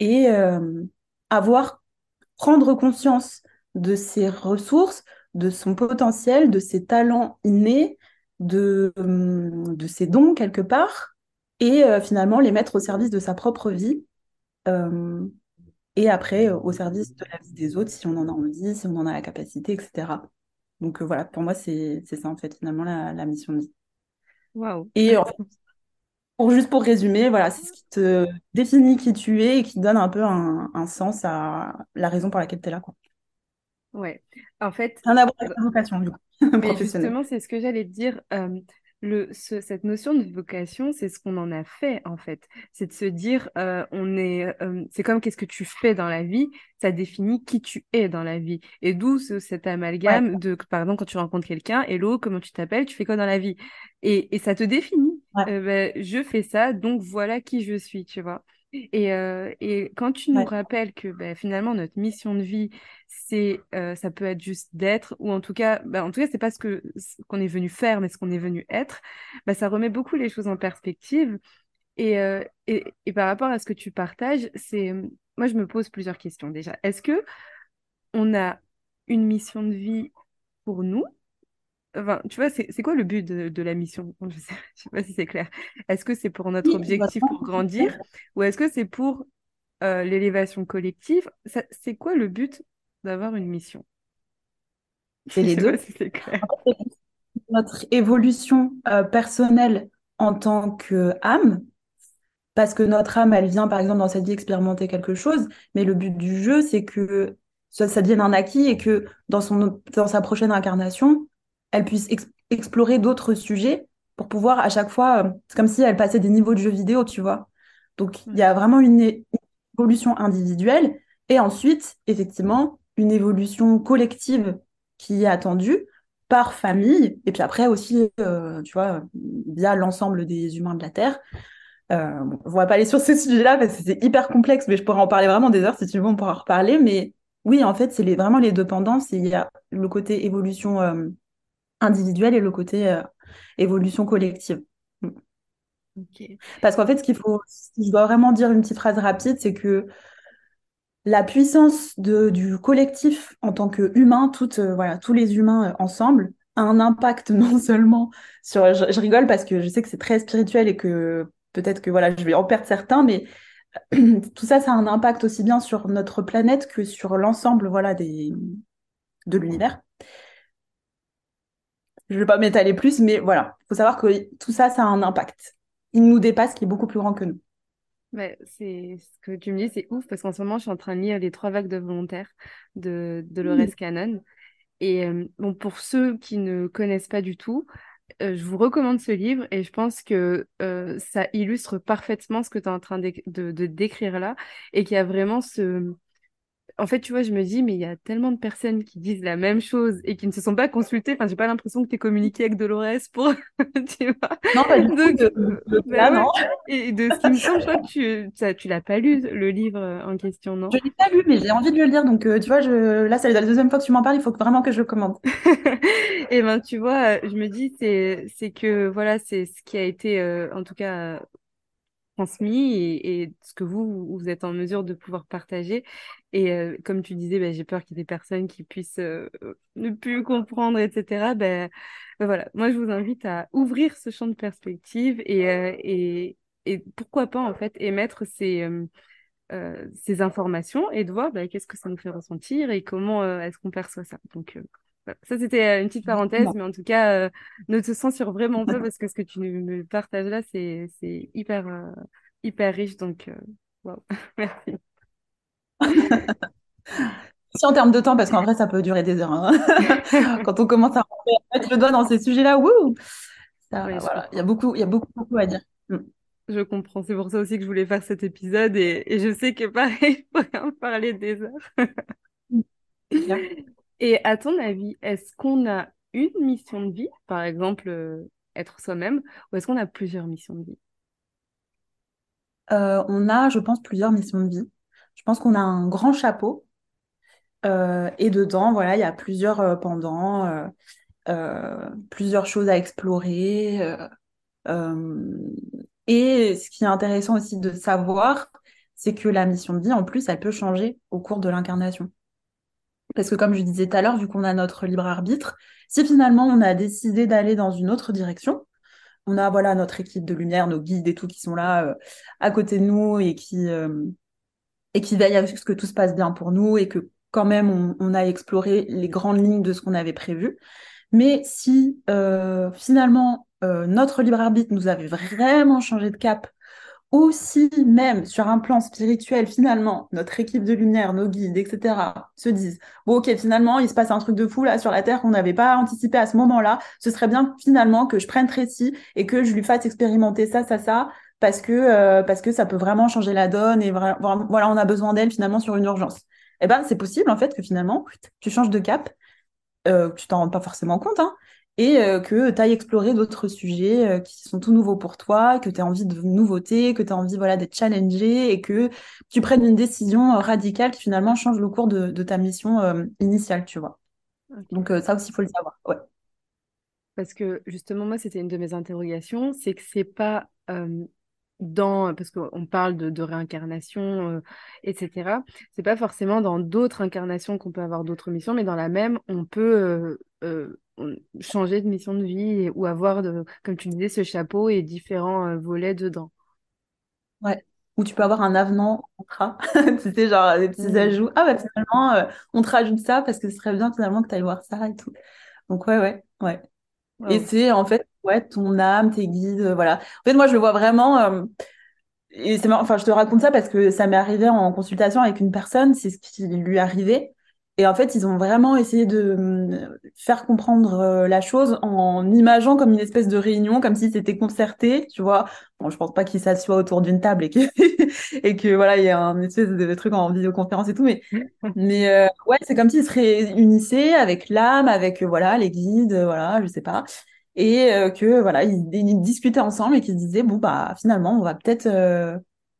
et avoir, prendre conscience de ses ressources, de son potentiel, de ses talents innés, de, de ses dons quelque part, et euh, finalement les mettre au service de sa propre vie euh, et après euh, au service de la vie des autres si on en a envie, si on en a la capacité, etc. Donc voilà, pour moi c'est ça en fait finalement la, mission de vie. Waouh. Et pour, juste pour résumer, voilà, c'est ce qui te définit qui tu es et qui donne un peu un, un sens à la raison pour laquelle tu es là. Quoi. Ouais, en fait. La vocation, du coup. Mais justement, c'est ce que j'allais te dire le, cette notion de vocation, c'est ce qu'on en a fait en fait. C'est de se dire, euh, on est, euh, c'est comme qu'est-ce que tu fais dans la vie, ça définit qui tu es dans la vie. Et d'où cet amalgame de, pardon, quand tu rencontres quelqu'un, hello, comment tu t'appelles, tu fais quoi dans la vie, et, et ça te définit. Euh, ben, je fais ça, donc voilà qui je suis, tu vois. Et, euh, et, quand tu nous rappelles que bah, finalement notre mission de vie, c'est euh, ça peut être juste d'être, ou en tout cas, bah, en tout cas, c'est pas ce que qu'on est venu faire, mais ce qu'on est venu être. Bah, ça remet beaucoup les choses en perspective. Et, euh, et, et, par rapport à ce que tu partages, c'est moi je me pose plusieurs questions déjà. Est-ce que on a une mission de vie pour nous? Enfin, tu vois, c'est quoi le but de, la mission? Je ne sais, pas si c'est clair. Est-ce que c'est pour notre objectif pour grandir ou est-ce que c'est pour euh, l'élévation collective? C'est quoi le but d'avoir une mission? C'est les deux. notre évolution euh, personnelle en tant qu'âme, parce que notre âme, elle vient par exemple dans cette vie expérimenter quelque chose, mais le but du jeu, c'est que ça, ça devienne un acquis et que dans, son, dans sa prochaine incarnation, elle puisse explorer d'autres sujets pour pouvoir à chaque fois, euh, c'est comme si elle passait des niveaux de jeux vidéo, tu vois. Donc il y a vraiment une, évolution individuelle et ensuite, effectivement, une évolution collective qui est attendue par famille et puis après aussi, euh, tu vois, via l'ensemble des humains de la Terre. Euh, on va pas aller sur ce sujet-là parce que c'est hyper complexe, mais je pourrais en parler vraiment des heures si tu veux, on pourra en reparler. Mais oui, en fait, c'est les, vraiment les deux pendances. Il y a le côté évolution euh, individuel et le côté euh, évolution collective. Mm. Parce qu'en fait, ce qu'il faut, si je dois vraiment dire une petite phrase rapide, c'est que la puissance de, du collectif en tant qu'humain, euh, voilà, tous les humains euh, ensemble, a un impact non seulement sur. Je, rigole parce que je sais que c'est très spirituel et que peut-être que voilà, je vais en perdre certains, mais tout ça, ça a un impact aussi bien sur notre planète que sur l'ensemble voilà, des, de l'univers. Je ne vais pas m'étaler plus, mais voilà, il faut savoir que tout ça, ça a un impact. Il nous dépasse, qui est beaucoup plus grand que nous. c'est ce que tu me dis, c'est ouf parce qu'en ce moment, je suis en train de lire Les trois vagues de volontaires de Dolores Cannon. Et euh, bon, pour ceux qui ne connaissent pas du tout, euh, je vous recommande ce livre et je pense que euh, ça illustre parfaitement ce que tu es en train de, de, décrire là et qu'il y a vraiment ce, en fait, tu vois, je me dis, mais il y a tellement de personnes qui disent la même chose et qui ne se sont pas consultées. Enfin, j'ai pas l'impression que tu es communiqué avec Dolores pour, tu vois. Non, pas du tout. De, bah non. Et de ce qui me semble, je crois que tu, tu l'as pas lu, le livre en question, non? Je l'ai pas lu, mais j'ai envie de le lire. Donc, tu vois, je... là, c'est la deuxième fois que tu m'en parles. Il faut vraiment que je le commande. et ben, tu vois, je me dis, c'est, que, voilà, c'est ce qui a été, en tout cas, transmis et, ce que vous, vous êtes en mesure de pouvoir partager. Et euh, comme tu disais, bah, j'ai peur qu'il y ait des personnes qui puissent euh, ne plus comprendre, etc. Ben, ben, voilà, moi je vous invite à ouvrir ce champ de perspective et, euh, et, et pourquoi pas en fait émettre ces, ces informations et de voir ben, qu'est-ce que ça nous fait ressentir et comment est-ce qu'on perçoit ça. Donc ça, c'était une petite parenthèse, mais en tout cas, ne te censure vraiment pas parce que ce que tu me partages là, c'est hyper, hyper riche. Donc, waouh, merci. Si en termes de temps, parce qu'en vrai, ça peut durer des heures. Hein. Quand on commence à mettre le doigt dans ces sujets-là, wouh, il y a beaucoup, il y a beaucoup, beaucoup à dire. Mm. Je comprends. C'est pour ça aussi que je voulais faire cet épisode et, et je sais que pareil, je pourrais en parler des heures. Et à ton avis, est-ce qu'on a une mission de vie, par exemple euh, être soi-même, ou est-ce qu'on a plusieurs missions de vie? Euh, On a, je pense, plusieurs missions de vie. Je pense qu'on a un grand chapeau euh, et dedans, voilà, il y a plusieurs pendants, plusieurs choses à explorer. et ce qui est intéressant aussi de savoir, c'est que la mission de vie, en plus, elle peut changer au cours de l'incarnation. Parce que comme je disais tout à l'heure, vu qu'on a notre libre arbitre, si finalement on a décidé d'aller dans une autre direction, on a voilà notre équipe de lumière, nos guides et tout qui sont là euh, à côté de nous et qui euh, et qui veillent à ce que tout se passe bien pour nous et que quand même on, a exploré les grandes lignes de ce qu'on avait prévu. Mais si euh, finalement notre libre arbitre nous avait vraiment changé de cap ou si même sur un plan spirituel, finalement, notre équipe de lumière, nos guides, etc., se disent, bon, ok, finalement, il se passe un truc de fou là sur la Terre qu'on n'avait pas anticipé à ce moment-là, ce serait bien finalement que je prenne Tracy et que je lui fasse expérimenter ça, ça, ça, parce que, euh, parce que ça peut vraiment changer la donne et voilà, on a besoin d'elle finalement sur une urgence. Eh ben, c'est possible en fait que finalement, tu changes de cap, euh, tu t'en rends pas forcément compte, hein, et euh, que tu ailles explorer d'autres sujets euh, qui sont tout nouveaux pour toi, que tu as envie de nouveautés, que tu as envie voilà, d'être challengé et que tu prennes une décision radicale qui finalement change le cours de, ta mission initiale, tu vois. Donc ça aussi, il faut le savoir. Ouais. Parce que justement, moi, c'était une de mes interrogations, c'est que c'est pas dans, parce qu'on parle de, réincarnation, etc. C'est pas forcément dans d'autres incarnations qu'on peut avoir d'autres missions, mais dans la même, on peut changer de mission de vie ou avoir, de, comme tu disais, ce chapeau et différents euh, volets dedans. Ouais. Ou tu peux avoir un avenant contrat, tu sais, genre des petits mmh. ajouts. Ah, bah finalement, euh, on te rajoute ça parce que ce serait bien finalement que tu ailles voir ça et tout. Donc, ouais, ouais, ouais. Et c'est en fait, ouais, ton âme, tes guides, euh, voilà. En fait, moi, je le vois vraiment. et c'est enfin, je te raconte ça parce que ça m'est arrivé en consultation avec une personne, c'est ce qui lui arrivait. Et en fait, ils ont vraiment essayé de hum, faire comprendre euh, la chose en imageant comme une espèce de réunion, comme si c'était concerté, tu vois. Bon, je pense pas qu'ils s'assoient autour d'une table et que, et que voilà, il y a un espèce de truc en vidéoconférence et tout, mais, mais euh, ouais, c'est comme s'ils se réunissaient avec l'âme, avec euh, voilà, les guides, voilà, je sais pas. Et que voilà, ils, ils, discutaient ensemble et qu'ils se disaient, bon, bah finalement, on va peut-être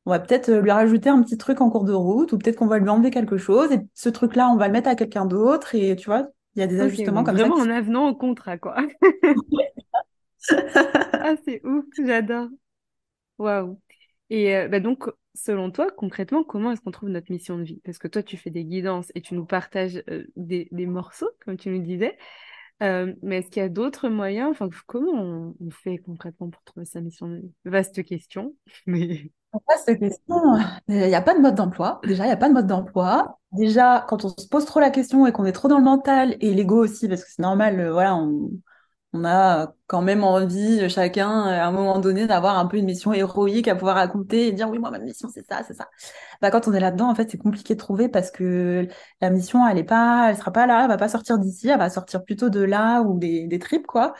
on va peut-être euh, lui rajouter un petit truc en cours de route, ou peut-être qu'on va lui enlever quelque chose, et ce truc-là, on va le mettre à quelqu'un d'autre, et tu vois, il y a des ajustements comme ça. Vraiment en avenant au contrat, quoi. ah, c'est ouf, j'adore. Waouh. Et euh, bah donc, selon toi, concrètement, comment est-ce qu'on trouve notre mission de vie? Parce que toi, tu fais des guidances et tu nous partages euh, des, morceaux, comme tu nous disais. Mais est-ce qu'il y a d'autres moyens? Enfin, comment on, fait concrètement pour trouver sa mission? Vaste question, mais cette question, il n'y a pas de mode d'emploi. Déjà, il n'y a pas de mode d'emploi. Déjà, quand on se pose trop la question et qu'on est trop dans le mental et l'ego aussi, parce que c'est normal, euh, voilà, on, on, a quand même envie, euh, chacun, à un moment donné, d'avoir un peu une mission héroïque à pouvoir raconter et dire oui, moi, ma mission, c'est ça, c'est ça. Bah, quand on est là-dedans, en fait, c'est compliqué de trouver parce que la mission, elle est pas, elle sera pas là, elle va pas sortir d'ici, elle va sortir plutôt de là ou des, tripes, quoi.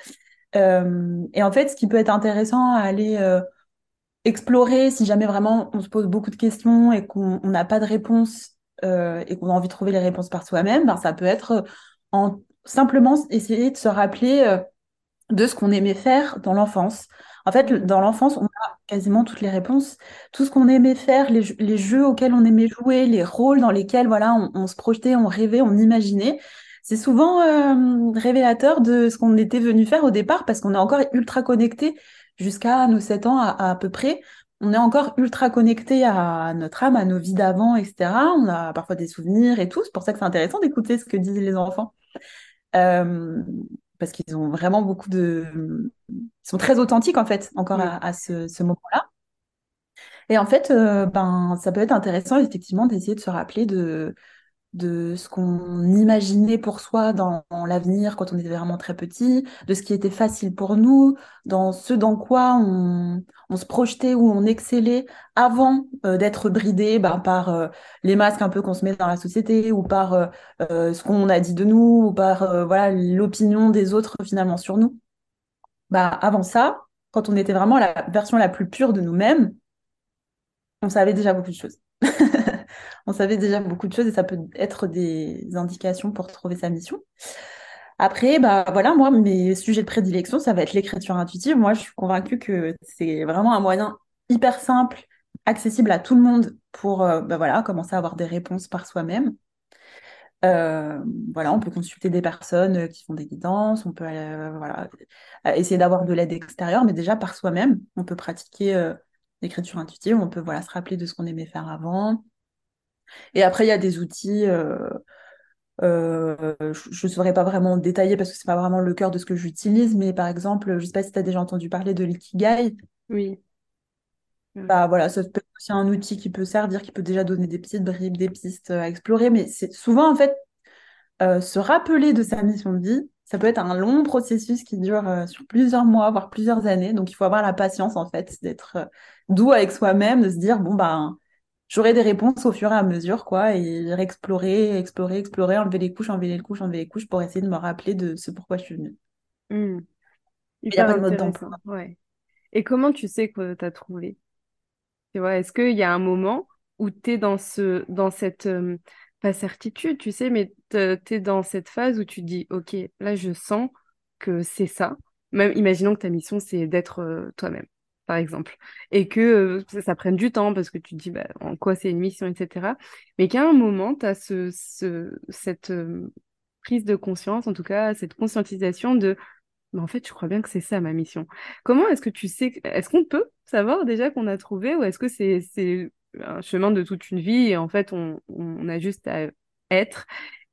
Euh, et en fait, ce qui peut être intéressant à aller explorer si jamais vraiment on se pose beaucoup de questions et qu'on n'a pas de réponse et qu'on a envie de trouver les réponses par soi-même, ben, ça peut être en simplement essayer de se rappeler de ce qu'on aimait faire dans l'enfance. En fait, dans l'enfance, on a quasiment toutes les réponses. Tout ce qu'on aimait faire, les, jeux auxquels on aimait jouer, les rôles dans lesquels voilà, on, se projetait, on rêvait, on imaginait, c'est souvent euh, révélateur de ce qu'on était venu faire au départ parce qu'on est encore ultra connecté jusqu'à nos 7 ans à, peu près. On est encore ultra connecté à notre âme, à nos vies d'avant, etc. On a parfois des souvenirs et tout. C'est pour ça que c'est intéressant d'écouter ce que disent les enfants. Euh, parce qu'ils ont vraiment beaucoup de... Ils sont très authentiques, en fait, encore à, ce, moment-là. Et en fait, euh, ben, ça peut être intéressant, effectivement, d'essayer de se rappeler de, de ce qu'on imaginait pour soi dans, l'avenir quand on était vraiment très petit, de ce qui était facile pour nous, dans ce dans quoi on, se projetait ou on excellait avant euh, d'être bridé bah, par euh, les masques un peu qu'on se met dans la société ou par euh, ce qu'on a dit de nous ou par voilà l'opinion des autres finalement sur nous. Bah, avant ça, quand on était vraiment la version la plus pure de nous-mêmes, on savait déjà beaucoup de choses. on savait déjà beaucoup de choses et ça peut être des indications pour trouver sa mission. Après, bah voilà, moi, mes sujets de prédilection, ça va être l'écriture intuitive. Moi, je suis convaincue que c'est vraiment un moyen hyper simple, accessible à tout le monde pour euh, bah voilà, commencer à avoir des réponses par soi-même. Euh, voilà, on peut consulter des personnes qui font des guidances, on peut euh, essayer d'avoir de l'aide extérieure, mais déjà par soi-même, on peut pratiquer l'écriture intuitive, on peut voilà, se rappeler de ce qu'on aimait faire avant, et après, il y a des outils. Euh, euh, je ne saurais pas vraiment détailler parce que c'est pas vraiment le cœur de ce que j'utilise, mais par exemple, je ne sais pas si tu as déjà entendu parler de l'ikigai. Oui. Bah voilà, ça peut être aussi un outil qui peut servir, qui peut déjà donner des petites bribes, des pistes à explorer, mais c'est souvent en fait euh, se rappeler de sa mission de vie. Ça peut être un long processus qui dure sur plusieurs mois, voire plusieurs années. Donc il faut avoir la patience en fait d'être doux avec soi-même, de se dire bon bah j'aurai des réponses au fur et à mesure, quoi, et explorer, explorer, explorer, enlever les couches, enlever les couches, enlever les couches pour essayer de me rappeler de ce pourquoi je suis venue. Mmh. Il n'y a pas de mode d'emploi. Ouais. Et comment tu sais que tu as trouvé? Tu vois, est-ce qu'il y a un moment où tu es dans, ce, dans cette, euh, pas certitude, tu sais, mais tu es dans cette phase où tu dis, OK, là, je sens que c'est ça. Même imaginons que ta mission, c'est d'être euh, toi-même par exemple, et que ça, prenne du temps parce que tu te dis bah, en quoi c'est une mission, etc. Mais qu'à un moment, tu as ce, cette prise de conscience, en tout cas, cette conscientisation de mais en fait, je crois bien que c'est ça ma mission. Comment est-ce que tu sais, est-ce qu'on peut savoir déjà qu'on a trouvé ou est-ce que c'est un chemin de toute une vie et en fait, on, a juste à être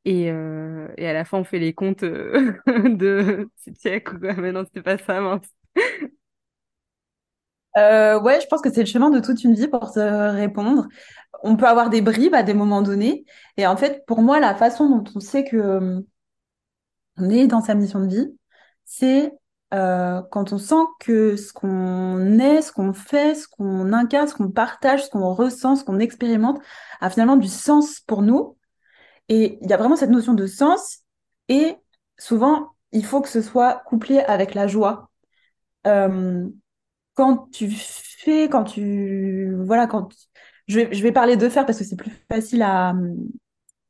et, à la fin, on fait les comptes de c'est siècle. Mais non, c'était pas ça, mince. Euh, ouais, je pense que c'est le chemin de toute une vie pour se répondre. On peut avoir des bribes à des moments donnés. Et en fait, pour moi, la façon dont on sait que euh, on est dans sa mission de vie, c'est euh, quand on sent que ce qu'on est, ce qu'on fait, ce qu'on incarne, ce qu'on partage, ce qu'on ressent, ce qu'on expérimente, a finalement du sens pour nous. Et il y a vraiment cette notion de sens. Et souvent, il faut que ce soit couplé avec la joie. Euh, quand tu fais, quand tu. Voilà, quand. Je, vais, je vais parler de faire parce que c'est plus facile à,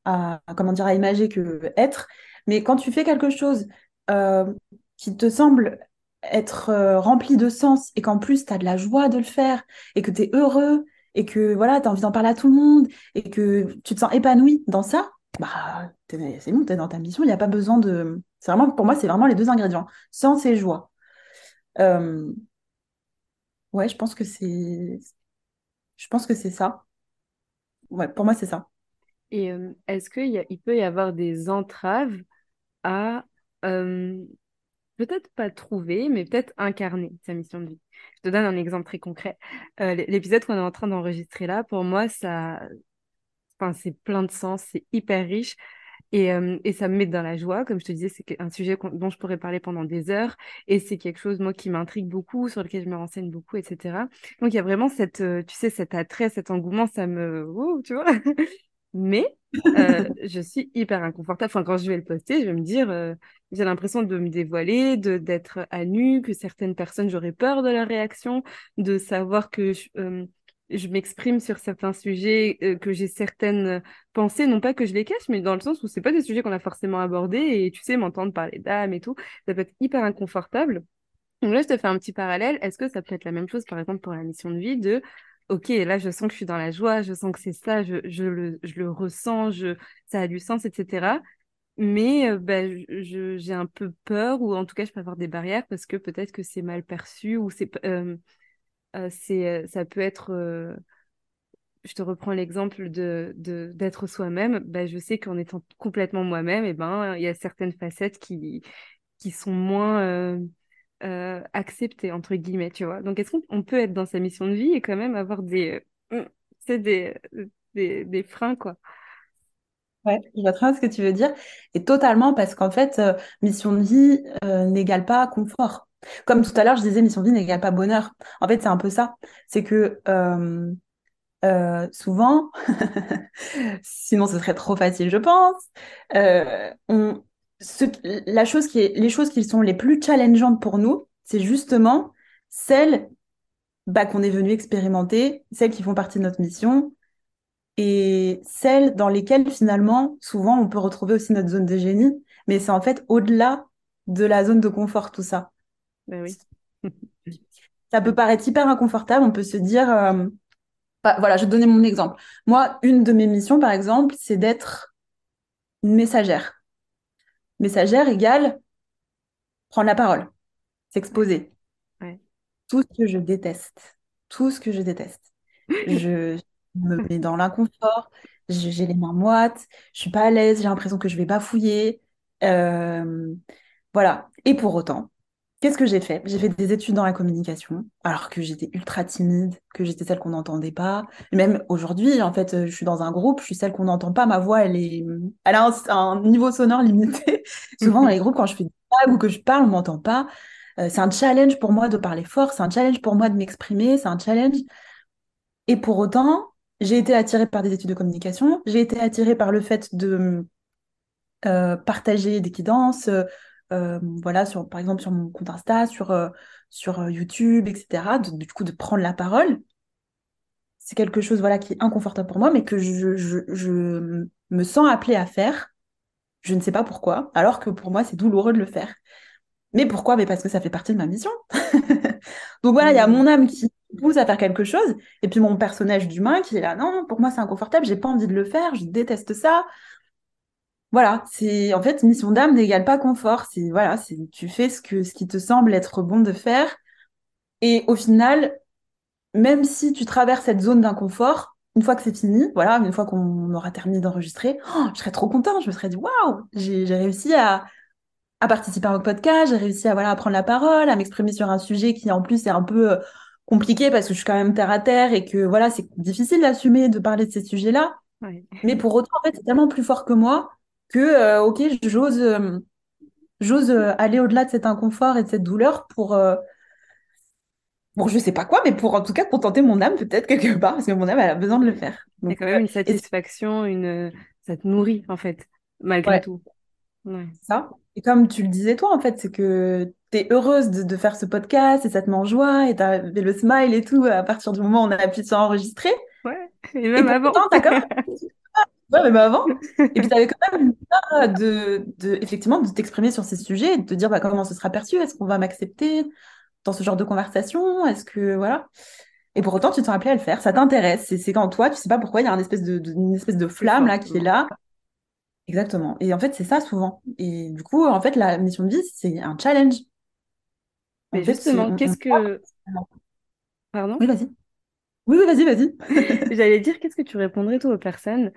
à, comment dire, à imager que être. Mais quand tu fais quelque chose euh, qui te semble être euh, rempli de sens et qu'en plus tu as de la joie de le faire et que tu es heureux et que voilà, tu as envie d'en parler à tout le monde et que tu te sens épanoui dans ça, bah c'est bon, tu es dans ta mission, il n'y a pas besoin de. C'est vraiment, pour moi, c'est vraiment les deux ingrédients, sens et joie. Euh, Ouais, je pense que c'est je pense que c'est ça. Ouais, pour moi, c'est ça. Et euh, est-ce qu'il il peut y avoir des entraves à euh, peut-être pas trouver, mais peut-être incarner sa mission de vie? Je te donne un exemple très concret. Euh, l'épisode qu'on est en train d'enregistrer là, pour moi, ça, enfin, c'est plein de sens, c'est hyper riche. Et, euh, et, ça me met dans la joie. Comme je te disais, c'est un sujet dont je pourrais parler pendant des heures. Et c'est quelque chose, moi, qui m'intrigue beaucoup, sur lequel je me renseigne beaucoup, etc. Donc, il y a vraiment cette, euh, tu sais, cet attrait, cet engouement, ça me... tu vois Mais euh, je suis hyper inconfortable. Enfin, quand je vais le poster, je vais me dire, j'ai l'impression de me dévoiler, de d'être à nu, que certaines personnes, j'aurais peur de leur réaction, de savoir que je m'exprime sur certains sujets, euh, que j'ai certaines pensées, non pas que je les cache, mais dans le sens où c'est pas des sujets qu'on a forcément abordés et tu sais, m'entendre parler d'âme et tout, ça peut être hyper inconfortable. Donc là, je te fais un petit parallèle. Est-ce que ça peut être la même chose, par exemple, pour la mission de vie de Ok, là, je sens que je suis dans la joie, je sens que c'est ça, je, je, le, je le ressens, je, ça a du sens, etc. Mais euh, je, j'ai un peu peur, ou en tout cas, je peux avoir des barrières parce que peut-être que c'est mal perçu, ou c'est, euh, euh, c'est, ça peut être. je te reprends l'exemple de, d'être soi-même. Ben, je sais qu'en étant complètement moi-même, et eh ben, il y a certaines facettes qui, qui sont moins euh, accepter, entre guillemets, tu vois. Donc, est-ce qu'on peut être dans sa mission de vie et quand même avoir des, euh, des, des, des, freins, quoi? Ouais, je vois très bien ce que tu veux dire. Et totalement, parce qu'en fait, euh, mission de vie n'égale pas confort. Comme tout à l'heure, je disais, mission vie n'égale pas bonheur. En fait, c'est un peu ça. C'est que souvent, sinon ce serait trop facile, je pense, on, la chose qui est, les choses qui sont les plus challengeantes pour nous, c'est justement celles bah, qu'on est venu expérimenter, celles qui font partie de notre mission, et celles dans lesquelles finalement, souvent, on peut retrouver aussi notre zone de génie, mais c'est en fait au-delà de la zone de confort, tout ça. Ben oui. ça peut paraître hyper inconfortable, on peut se dire, euh, bah, voilà, je vais te donner mon exemple. Moi, une de mes missions, par exemple, c'est d'être une messagère. Messagère égale prendre la parole, s'exposer. Tout ce que je déteste. Tout ce que je déteste. je me mets dans l'inconfort, j'ai les mains moites, je suis pas à l'aise, j'ai l'impression que je vais bafouiller. Euh, voilà. Et pour autant, Qu'est-ce que j'ai fait? J'ai fait des études dans la communication, alors que j'étais ultra timide, que j'étais celle qu'on n'entendait pas. même aujourd'hui, en fait, je suis dans un groupe, je suis celle qu'on n'entend pas. Ma voix, elle est, elle a un, niveau sonore limité. Souvent dans les groupes, quand je fais des blagues ou que je parle, on m'entend pas. Euh, c'est un challenge pour moi de parler fort, c'est un challenge pour moi de m'exprimer, c'est un challenge. Et pour autant, j'ai été attirée par des études de communication, j'ai été attirée par le fait de euh, partager des guidances, euh, voilà, sur, par exemple sur mon compte Insta, sur, euh, sur euh, YouTube, etc. du coup, de prendre la parole, c'est quelque chose voilà, qui est inconfortable pour moi, mais que je, je, je me sens appelée à faire. Je ne sais pas pourquoi, alors que pour moi, c'est douloureux de le faire. Mais pourquoi? Mais parce que ça fait partie de ma mission. Donc voilà, il y a mmh. mon âme qui pousse à faire quelque chose, et puis mon personnage d'humain qui est là, non, pour moi c'est inconfortable, j'ai pas envie de le faire, je déteste ça, voilà, c'est en fait mission d'âme n'égale pas confort. C'est voilà, c'est tu fais ce que ce qui te semble être bon de faire. Et au final, même si tu traverses cette zone d'inconfort, une fois que c'est fini, voilà, une fois qu'on aura terminé d'enregistrer, oh, je serais trop content. Je me serais dit waouh, j'ai réussi à, à participer à un podcast, j'ai réussi à voilà à prendre la parole, à m'exprimer sur un sujet qui en plus est un peu euh, compliqué parce que je suis quand même terre à terre et que voilà, c'est difficile d'assumer de parler de ces sujets-là. Mais pour autant, en fait, c'est tellement plus fort que moi que, euh, ok, j'ose euh, j'ose euh, aller au-delà de cet inconfort et de cette douleur pour, bon, je sais pas quoi, mais pour en tout cas contenter mon âme peut-être quelque part, parce que mon âme, elle a besoin de le faire. Il y a quand même une satisfaction, une... ça te nourrit en fait, malgré tout. Ouais. Ça. Et comme tu le disais toi, en fait, c'est que tu es heureuse de, faire ce podcast et ça te met en joie et tu as le smile et tout à partir du moment où on a appuyé sur enregistrer. Ouais, et même avant. Ouais, mais avant. Et puis, tu avais quand même peur de, de, effectivement, de t'exprimer sur ces sujets et de te dire bah, comment ce sera perçu? Est-ce qu'on va m'accepter dans ce genre de conversation? Est-ce que, voilà. Et pour autant, tu t'es appelé à le faire. Ça t'intéresse. C'est quand toi, tu sais pas pourquoi, il y a une espèce de, une espèce de flamme là qui est là. Exactement. Et en fait, c'est ça souvent. Et du coup, en fait, la mission de vie, c'est un challenge. Mais justement, qu'est-ce que. Pardon? Oui, vas-y. Oui, oui, vas-y, vas-y. J'allais dire, qu'est-ce que tu répondrais toi aux personnes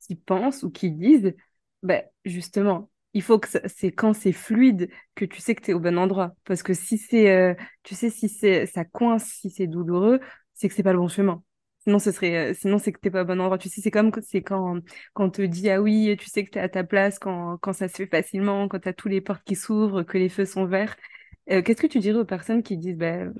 qui pensent ou qui disent, ben, justement, il faut que c'est quand c'est fluide que tu sais que tu es au bon endroit. Parce que si c'est, euh, tu sais, si c'est, ça coince, si c'est douloureux, c'est que c'est pas le bon chemin. Sinon, ce serait, euh, sinon, c'est que t'es pas au bon endroit. Tu sais, c'est comme c'est quand, quand on te dit, ah oui, tu sais que tu es à ta place, quand, quand ça se fait facilement, quand tu as tous les portes qui s'ouvrent, que les feux sont verts. Euh, qu'est-ce que tu dirais aux personnes qui disent, ben,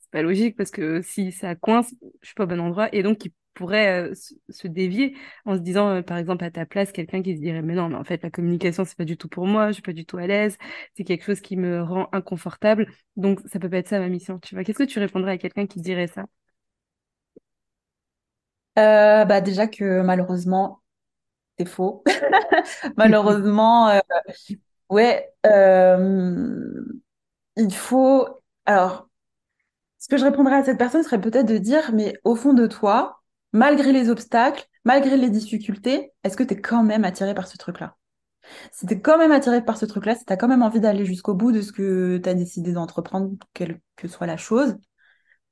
c'est pas logique parce que si ça coince, je suis pas au bon endroit et donc qui pourrait euh, se dévier en se disant, euh, par exemple, à ta place, quelqu'un qui se dirait, mais non, mais en fait, la communication, c'est pas du tout pour moi, je suis pas du tout à l'aise, c'est quelque chose qui me rend inconfortable, donc ça peut pas être ça ma mission, tu vois. Qu'est-ce que tu répondrais à quelqu'un qui dirait ça? Euh, bah déjà que malheureusement, c'est faux. Malheureusement, ouais, il faut. Alors, ce que je répondrais à cette personne serait peut-être de dire, mais au fond de toi, malgré les obstacles, malgré les difficultés, est-ce que tu es quand même attiré par ce truc-là? Si tu es quand même attiré par ce truc-là, si tu as quand même envie d'aller jusqu'au bout de ce que tu as décidé d'entreprendre, quelle que soit la chose,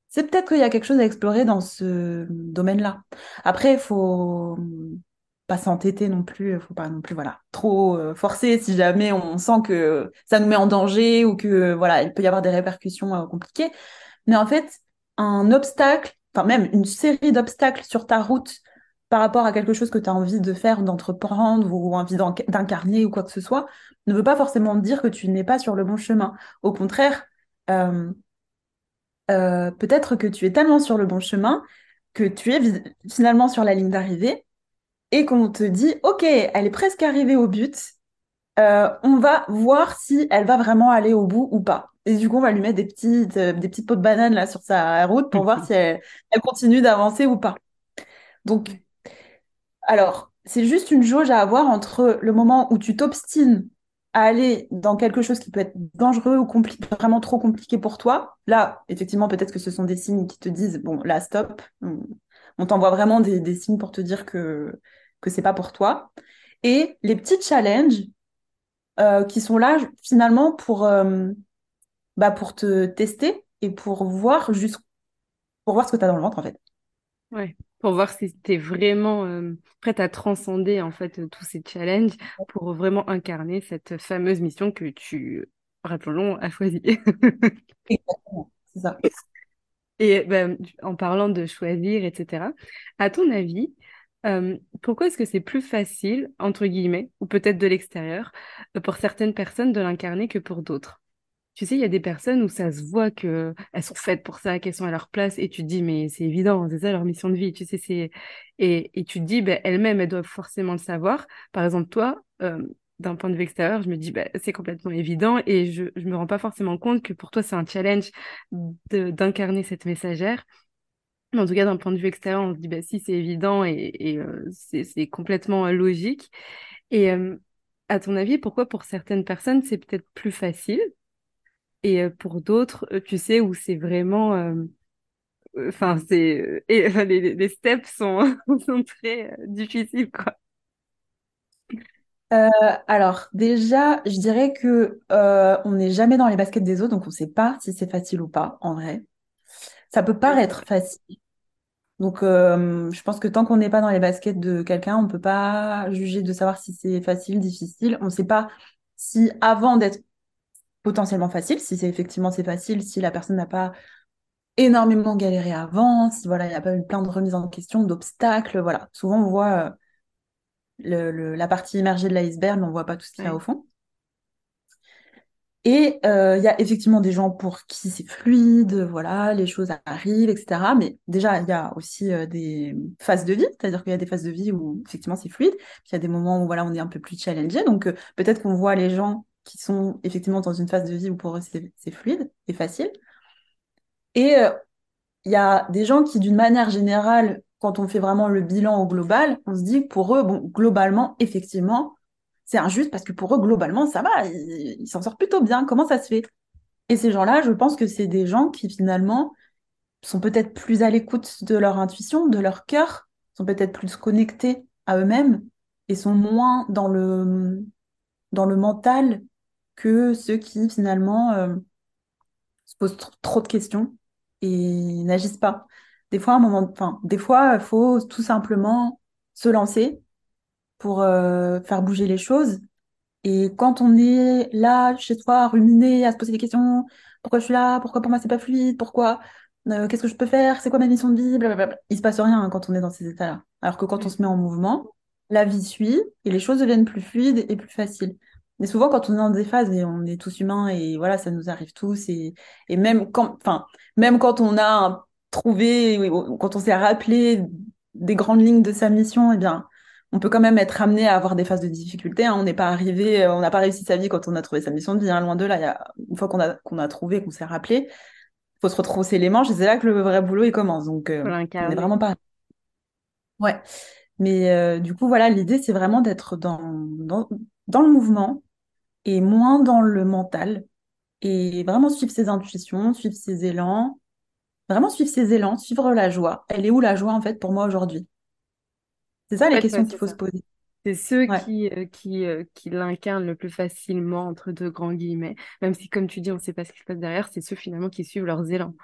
c'est peut-être qu'il y a quelque chose à explorer dans ce domaine-là. Après, il faut pas s'entêter non plus, il faut pas non plus voilà trop euh, forcer si jamais on sent que ça nous met en danger ou que voilà il peut y avoir des répercussions euh, compliquées. Mais en fait, un obstacle, enfin même une série d'obstacles sur ta route par rapport à quelque chose que tu as envie de faire, d'entreprendre ou envie d'incarner ou quoi que ce soit, ne veut pas forcément dire que tu n'es pas sur le bon chemin. Au contraire, euh, euh, peut-être que tu es tellement sur le bon chemin que tu es finalement sur la ligne d'arrivée et qu'on te dit, OK, elle est presque arrivée au but, euh, on va voir si elle va vraiment aller au bout ou pas. Et du coup, on va lui mettre des petites, euh, des petites pots de banane là sur sa route pour voir si elle, elle continue d'avancer ou pas. Donc, alors, c'est juste une jauge à avoir entre le moment où tu t'obstines à aller dans quelque chose qui peut être dangereux ou vraiment trop compliqué pour toi. Là, effectivement, peut-être que ce sont des signes qui te disent, bon, là, stop, on t'envoie vraiment des, signes pour te dire que que c'est pas pour toi. Et les petits challenges euh, qui sont là finalement pour euh, bah, pour te tester et pour voir juste pour voir ce que tu as dans le ventre en fait. Ouais, pour voir si tu es vraiment euh, prête à transcender en fait tous ces challenges pour vraiment incarner cette fameuse mission que tu rappelons as choisie. Exactement, c'est ça. Et ben, en parlant de choisir, etc., à ton avis, euh, pourquoi est-ce que c'est plus facile, entre guillemets, ou peut-être de l'extérieur, euh, pour certaines personnes de l'incarner que pour d'autres? Tu sais, il y a des personnes où ça se voit qu'elles sont faites pour ça, qu'elles sont à leur place, et tu te dis, mais c'est évident, c'est ça leur mission de vie, tu sais, c'est... Et, et tu te dis, ben, elles-mêmes, elles doivent forcément le savoir. Par exemple, toi, euh, d'un point de vue extérieur, je me dis, bah, c'est complètement évident et je ne me rends pas forcément compte que pour toi, c'est un challenge d'incarner cette messagère. Mais en tout cas, d'un point de vue extérieur, on se dit, bah, si, c'est évident et, euh, c'est complètement euh, logique. Et euh, à ton avis, pourquoi pour certaines personnes, c'est peut-être plus facile et pour d'autres, tu sais, où c'est vraiment... Enfin, c'est... Et les, les steps sont, sont très difficiles, quoi. Euh, alors déjà, je dirais que euh, on n'est jamais dans les baskets des autres, donc on ne sait pas si c'est facile ou pas, en vrai. Ça peut paraître facile. Donc euh, je pense que tant qu'on n'est pas dans les baskets de quelqu'un, on ne peut pas juger de savoir si c'est facile, difficile. On ne sait pas si avant d'être potentiellement facile, si c'est effectivement c'est facile, si la personne n'a pas énormément galéré avant, si voilà, il n'y a pas eu plein de remises en question, d'obstacles, voilà. Souvent on voit la partie immergée de l'iceberg, mais on voit pas tout ce qu'il y a au fond. Et euh, il y a effectivement des gens pour qui c'est fluide, voilà, les choses arrivent, etc. Mais déjà, il y a aussi euh, des phases de vie, c'est-à-dire qu'il y a des phases de vie où effectivement c'est fluide, puis il y a des moments où voilà, on est un peu plus challengé. Donc euh, peut-être qu'on voit les gens qui sont effectivement dans une phase de vie où pour eux c'est fluide et facile. Et il y a des gens qui, d'une manière générale, quand on fait vraiment le bilan au global, on se dit pour eux, globalement, effectivement, c'est injuste parce que pour eux, globalement, ça va, ils s'en sortent plutôt bien. Comment ça se fait? Et ces gens-là, je pense que c'est des gens qui finalement sont peut-être plus à l'écoute de leur intuition, de leur cœur, sont peut-être plus connectés à eux-mêmes et sont moins dans le, mental que ceux qui finalement euh, se posent trop de questions et n'agissent pas. Des fois, un moment, des fois, il faut tout simplement se lancer pour euh, faire bouger les choses. Et quand on est là, chez soi, à ruminer, à se poser des questions, pourquoi je suis là, pourquoi pour moi c'est pas fluide, pourquoi, euh, qu'est-ce que je peux faire, c'est quoi ma mission de vie, blablabla. Il se passe rien hein, quand on est dans ces états-là. Alors que quand on se met en mouvement, la vie suit et les choses deviennent plus fluides et plus faciles. Mais souvent, quand on est dans des phases et on est tous humains et voilà, ça nous arrive tous et, et même quand, enfin, même quand on a un trouver, quand on s'est rappelé des grandes lignes de sa mission, eh bien, on peut quand même être amené à avoir des phases de difficulté. Hein. On n'est pas arrivé, euh, on n'a pas réussi sa vie quand on a trouvé sa mission de vie. Hein. Loin de là, il y a, une fois qu'on a, qu'on a trouvé, qu'on s'est rappelé, il faut se retrousser les manches et c'est là que le vrai boulot il commence. Donc, euh, on n'est vraiment pas. Ouais. Mais euh, du coup, voilà, l'idée, c'est vraiment d'être dans, dans, dans le mouvement et moins dans le mental. Et vraiment suivre ses intuitions, suivre ses élans, vraiment suivre ses élans, suivre la joie. Elle est où la joie, en fait, pour moi aujourd'hui? C'est ça En les fait, questions qu'il faut ça. se poser. C'est ceux Ouais, qui, euh, qui, euh, qui l'incarnent le plus facilement, entre deux grands guillemets. Même si, comme tu dis, on ne sait pas ce qui se passe derrière, c'est ceux finalement qui suivent leurs élans.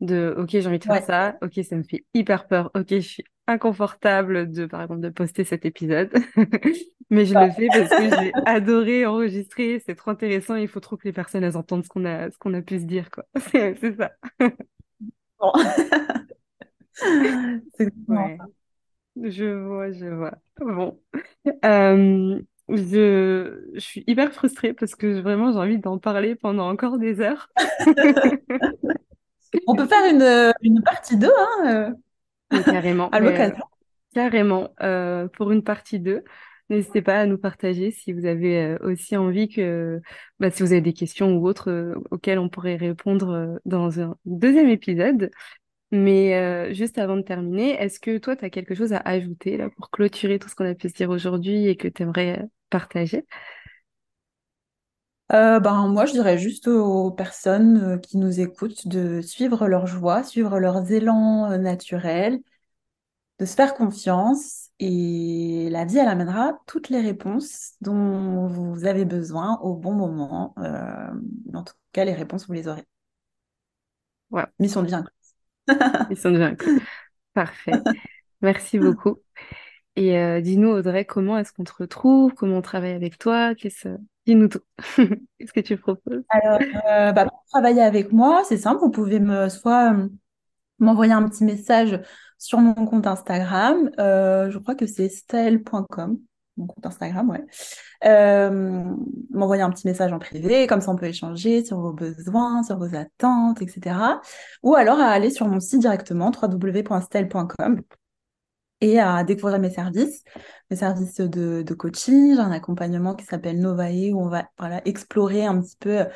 De, OK, j'ai envie de faire ouais. ça. OK, ça me fait hyper peur. OK, je suis inconfortable de, par exemple, de poster cet épisode. Mais je le fais parce que j'ai adoré enregistrer. C'est trop intéressant. Il faut trop que les personnes, elles entendent ce qu'on a, ce qu'on a pu se dire, quoi. C'est ça. Bon. C'est. Je vois, je vois. Bon. Euh, je, je suis hyper frustrée parce que vraiment j'ai envie d'en parler pendant encore des heures. On peut faire une, une partie 2 hein, euh, carrément, à euh, l'occasion. carrément, euh, pour une partie 2 n'hésitez pas à nous partager si vous avez aussi envie que, bah, si vous avez des questions ou autres euh, auxquelles on pourrait répondre dans un deuxième épisode. Mais euh, juste avant de terminer, est-ce que toi, tu as quelque chose à ajouter là pour clôturer tout ce qu'on a pu se dire aujourd'hui et que tu aimerais partager? Euh, ben, moi, je dirais juste aux personnes euh, qui nous écoutent de suivre leur joie, suivre leurs élans euh, naturels, de se faire confiance et la vie, elle amènera toutes les réponses dont vous avez besoin au bon moment. Euh, en tout cas, les réponses, vous les aurez. Ouais, Mission de vie. ils sont déjà inclus. Parfait. Merci beaucoup. Et euh, dis-nous, Audrey, comment est-ce qu'on te retrouve? Comment on travaille avec toi? Qu'est-ce... Dis-nous tout. Qu'est-ce que tu proposes? Alors, euh, bah, pour travailler avec moi, c'est simple, vous pouvez me soit euh, m'envoyer un petit message sur mon compte Instagram. Je crois que c'est style.com, mon compte Instagram, ouais. Euh, m'envoyer un petit message en privé, comme ça on peut échanger sur vos besoins, sur vos attentes, etc. Ou alors à aller sur mon site directement, www.style.com, et à découvrir mes services, mes services de, coaching. Un accompagnement qui s'appelle Novae, où on va voilà, explorer un petit peu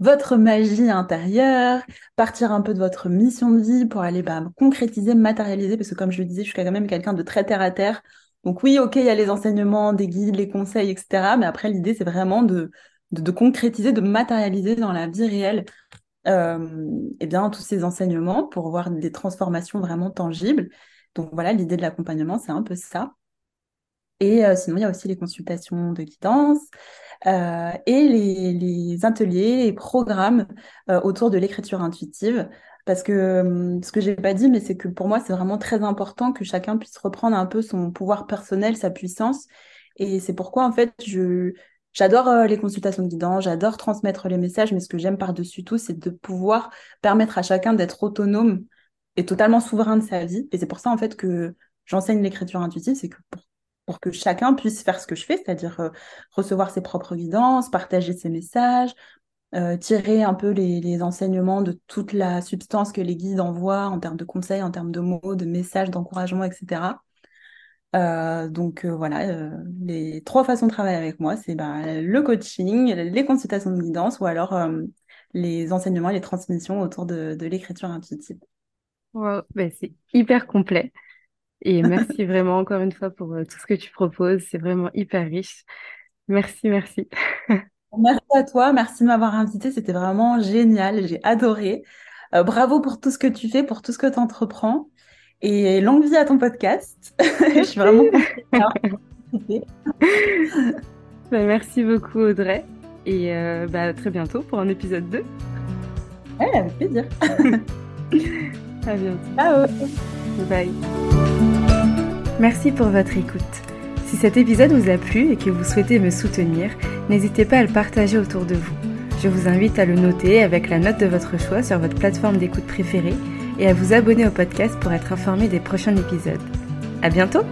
votre magie intérieure, partir un peu de votre mission de vie pour aller bah, concrétiser, matérialiser, parce que comme je le disais, je suis quand même quelqu'un de très terre à terre. Donc oui, ok, il y a les enseignements, des guides, les conseils, etc. Mais après, l'idée, c'est vraiment de, concrétiser, de matérialiser dans la vie réelle euh, eh bien, tous ces enseignements pour voir des transformations vraiment tangibles. Donc voilà, l'idée de l'accompagnement, c'est un peu ça. Et euh, sinon, il y a aussi les consultations de guidance euh, et les, les ateliers et programmes autour de l'écriture intuitive. Parce que ce que j'ai pas dit, mais c'est que pour moi, c'est vraiment très important que chacun puisse reprendre un peu son pouvoir personnel, sa puissance. Et c'est pourquoi, en fait, je, j'adore euh, les consultations de guidance, j'adore transmettre les messages, mais ce que j'aime par-dessus tout, c'est de pouvoir permettre à chacun d'être autonome et totalement souverain de sa vie. Et c'est pour ça, en fait, que j'enseigne l'écriture intuitive, c'est que pour pour que chacun puisse faire ce que je fais, c'est-à-dire euh, recevoir ses propres guidances, partager ses messages, euh, tirer un peu les, les enseignements de toute la substance que les guides envoient en termes de conseils, en termes de mots, de messages, d'encouragement, etc. Euh, donc euh, voilà, les trois façons de travailler avec moi, c'est bah, le coaching, les consultations de guidance ou alors les enseignements et les transmissions autour de, de l'écriture intuitive. Wow, ben, c'est hyper complet. Et merci vraiment encore une fois pour tout ce que tu proposes. C'est vraiment hyper riche. Merci, merci. Merci à toi, merci de m'avoir invité, c'était vraiment génial, j'ai adoré. Euh, bravo pour tout ce que tu fais, pour tout ce que tu entreprends et longue vie à ton podcast. Je suis vraiment Merci. contente d'avoir participé. Ben, merci beaucoup, Audrey. Et euh, bah, à très bientôt pour un épisode 2. Ouais, avec plaisir. À bientôt. Ciao. Bye. Merci pour votre écoute. Si cet épisode vous a plu et que vous souhaitez me soutenir, n'hésitez pas à le partager autour de vous. Je vous invite à le noter avec la note de votre choix sur votre plateforme d'écoute préférée et à vous abonner au podcast pour être informé des prochains épisodes. À bientôt!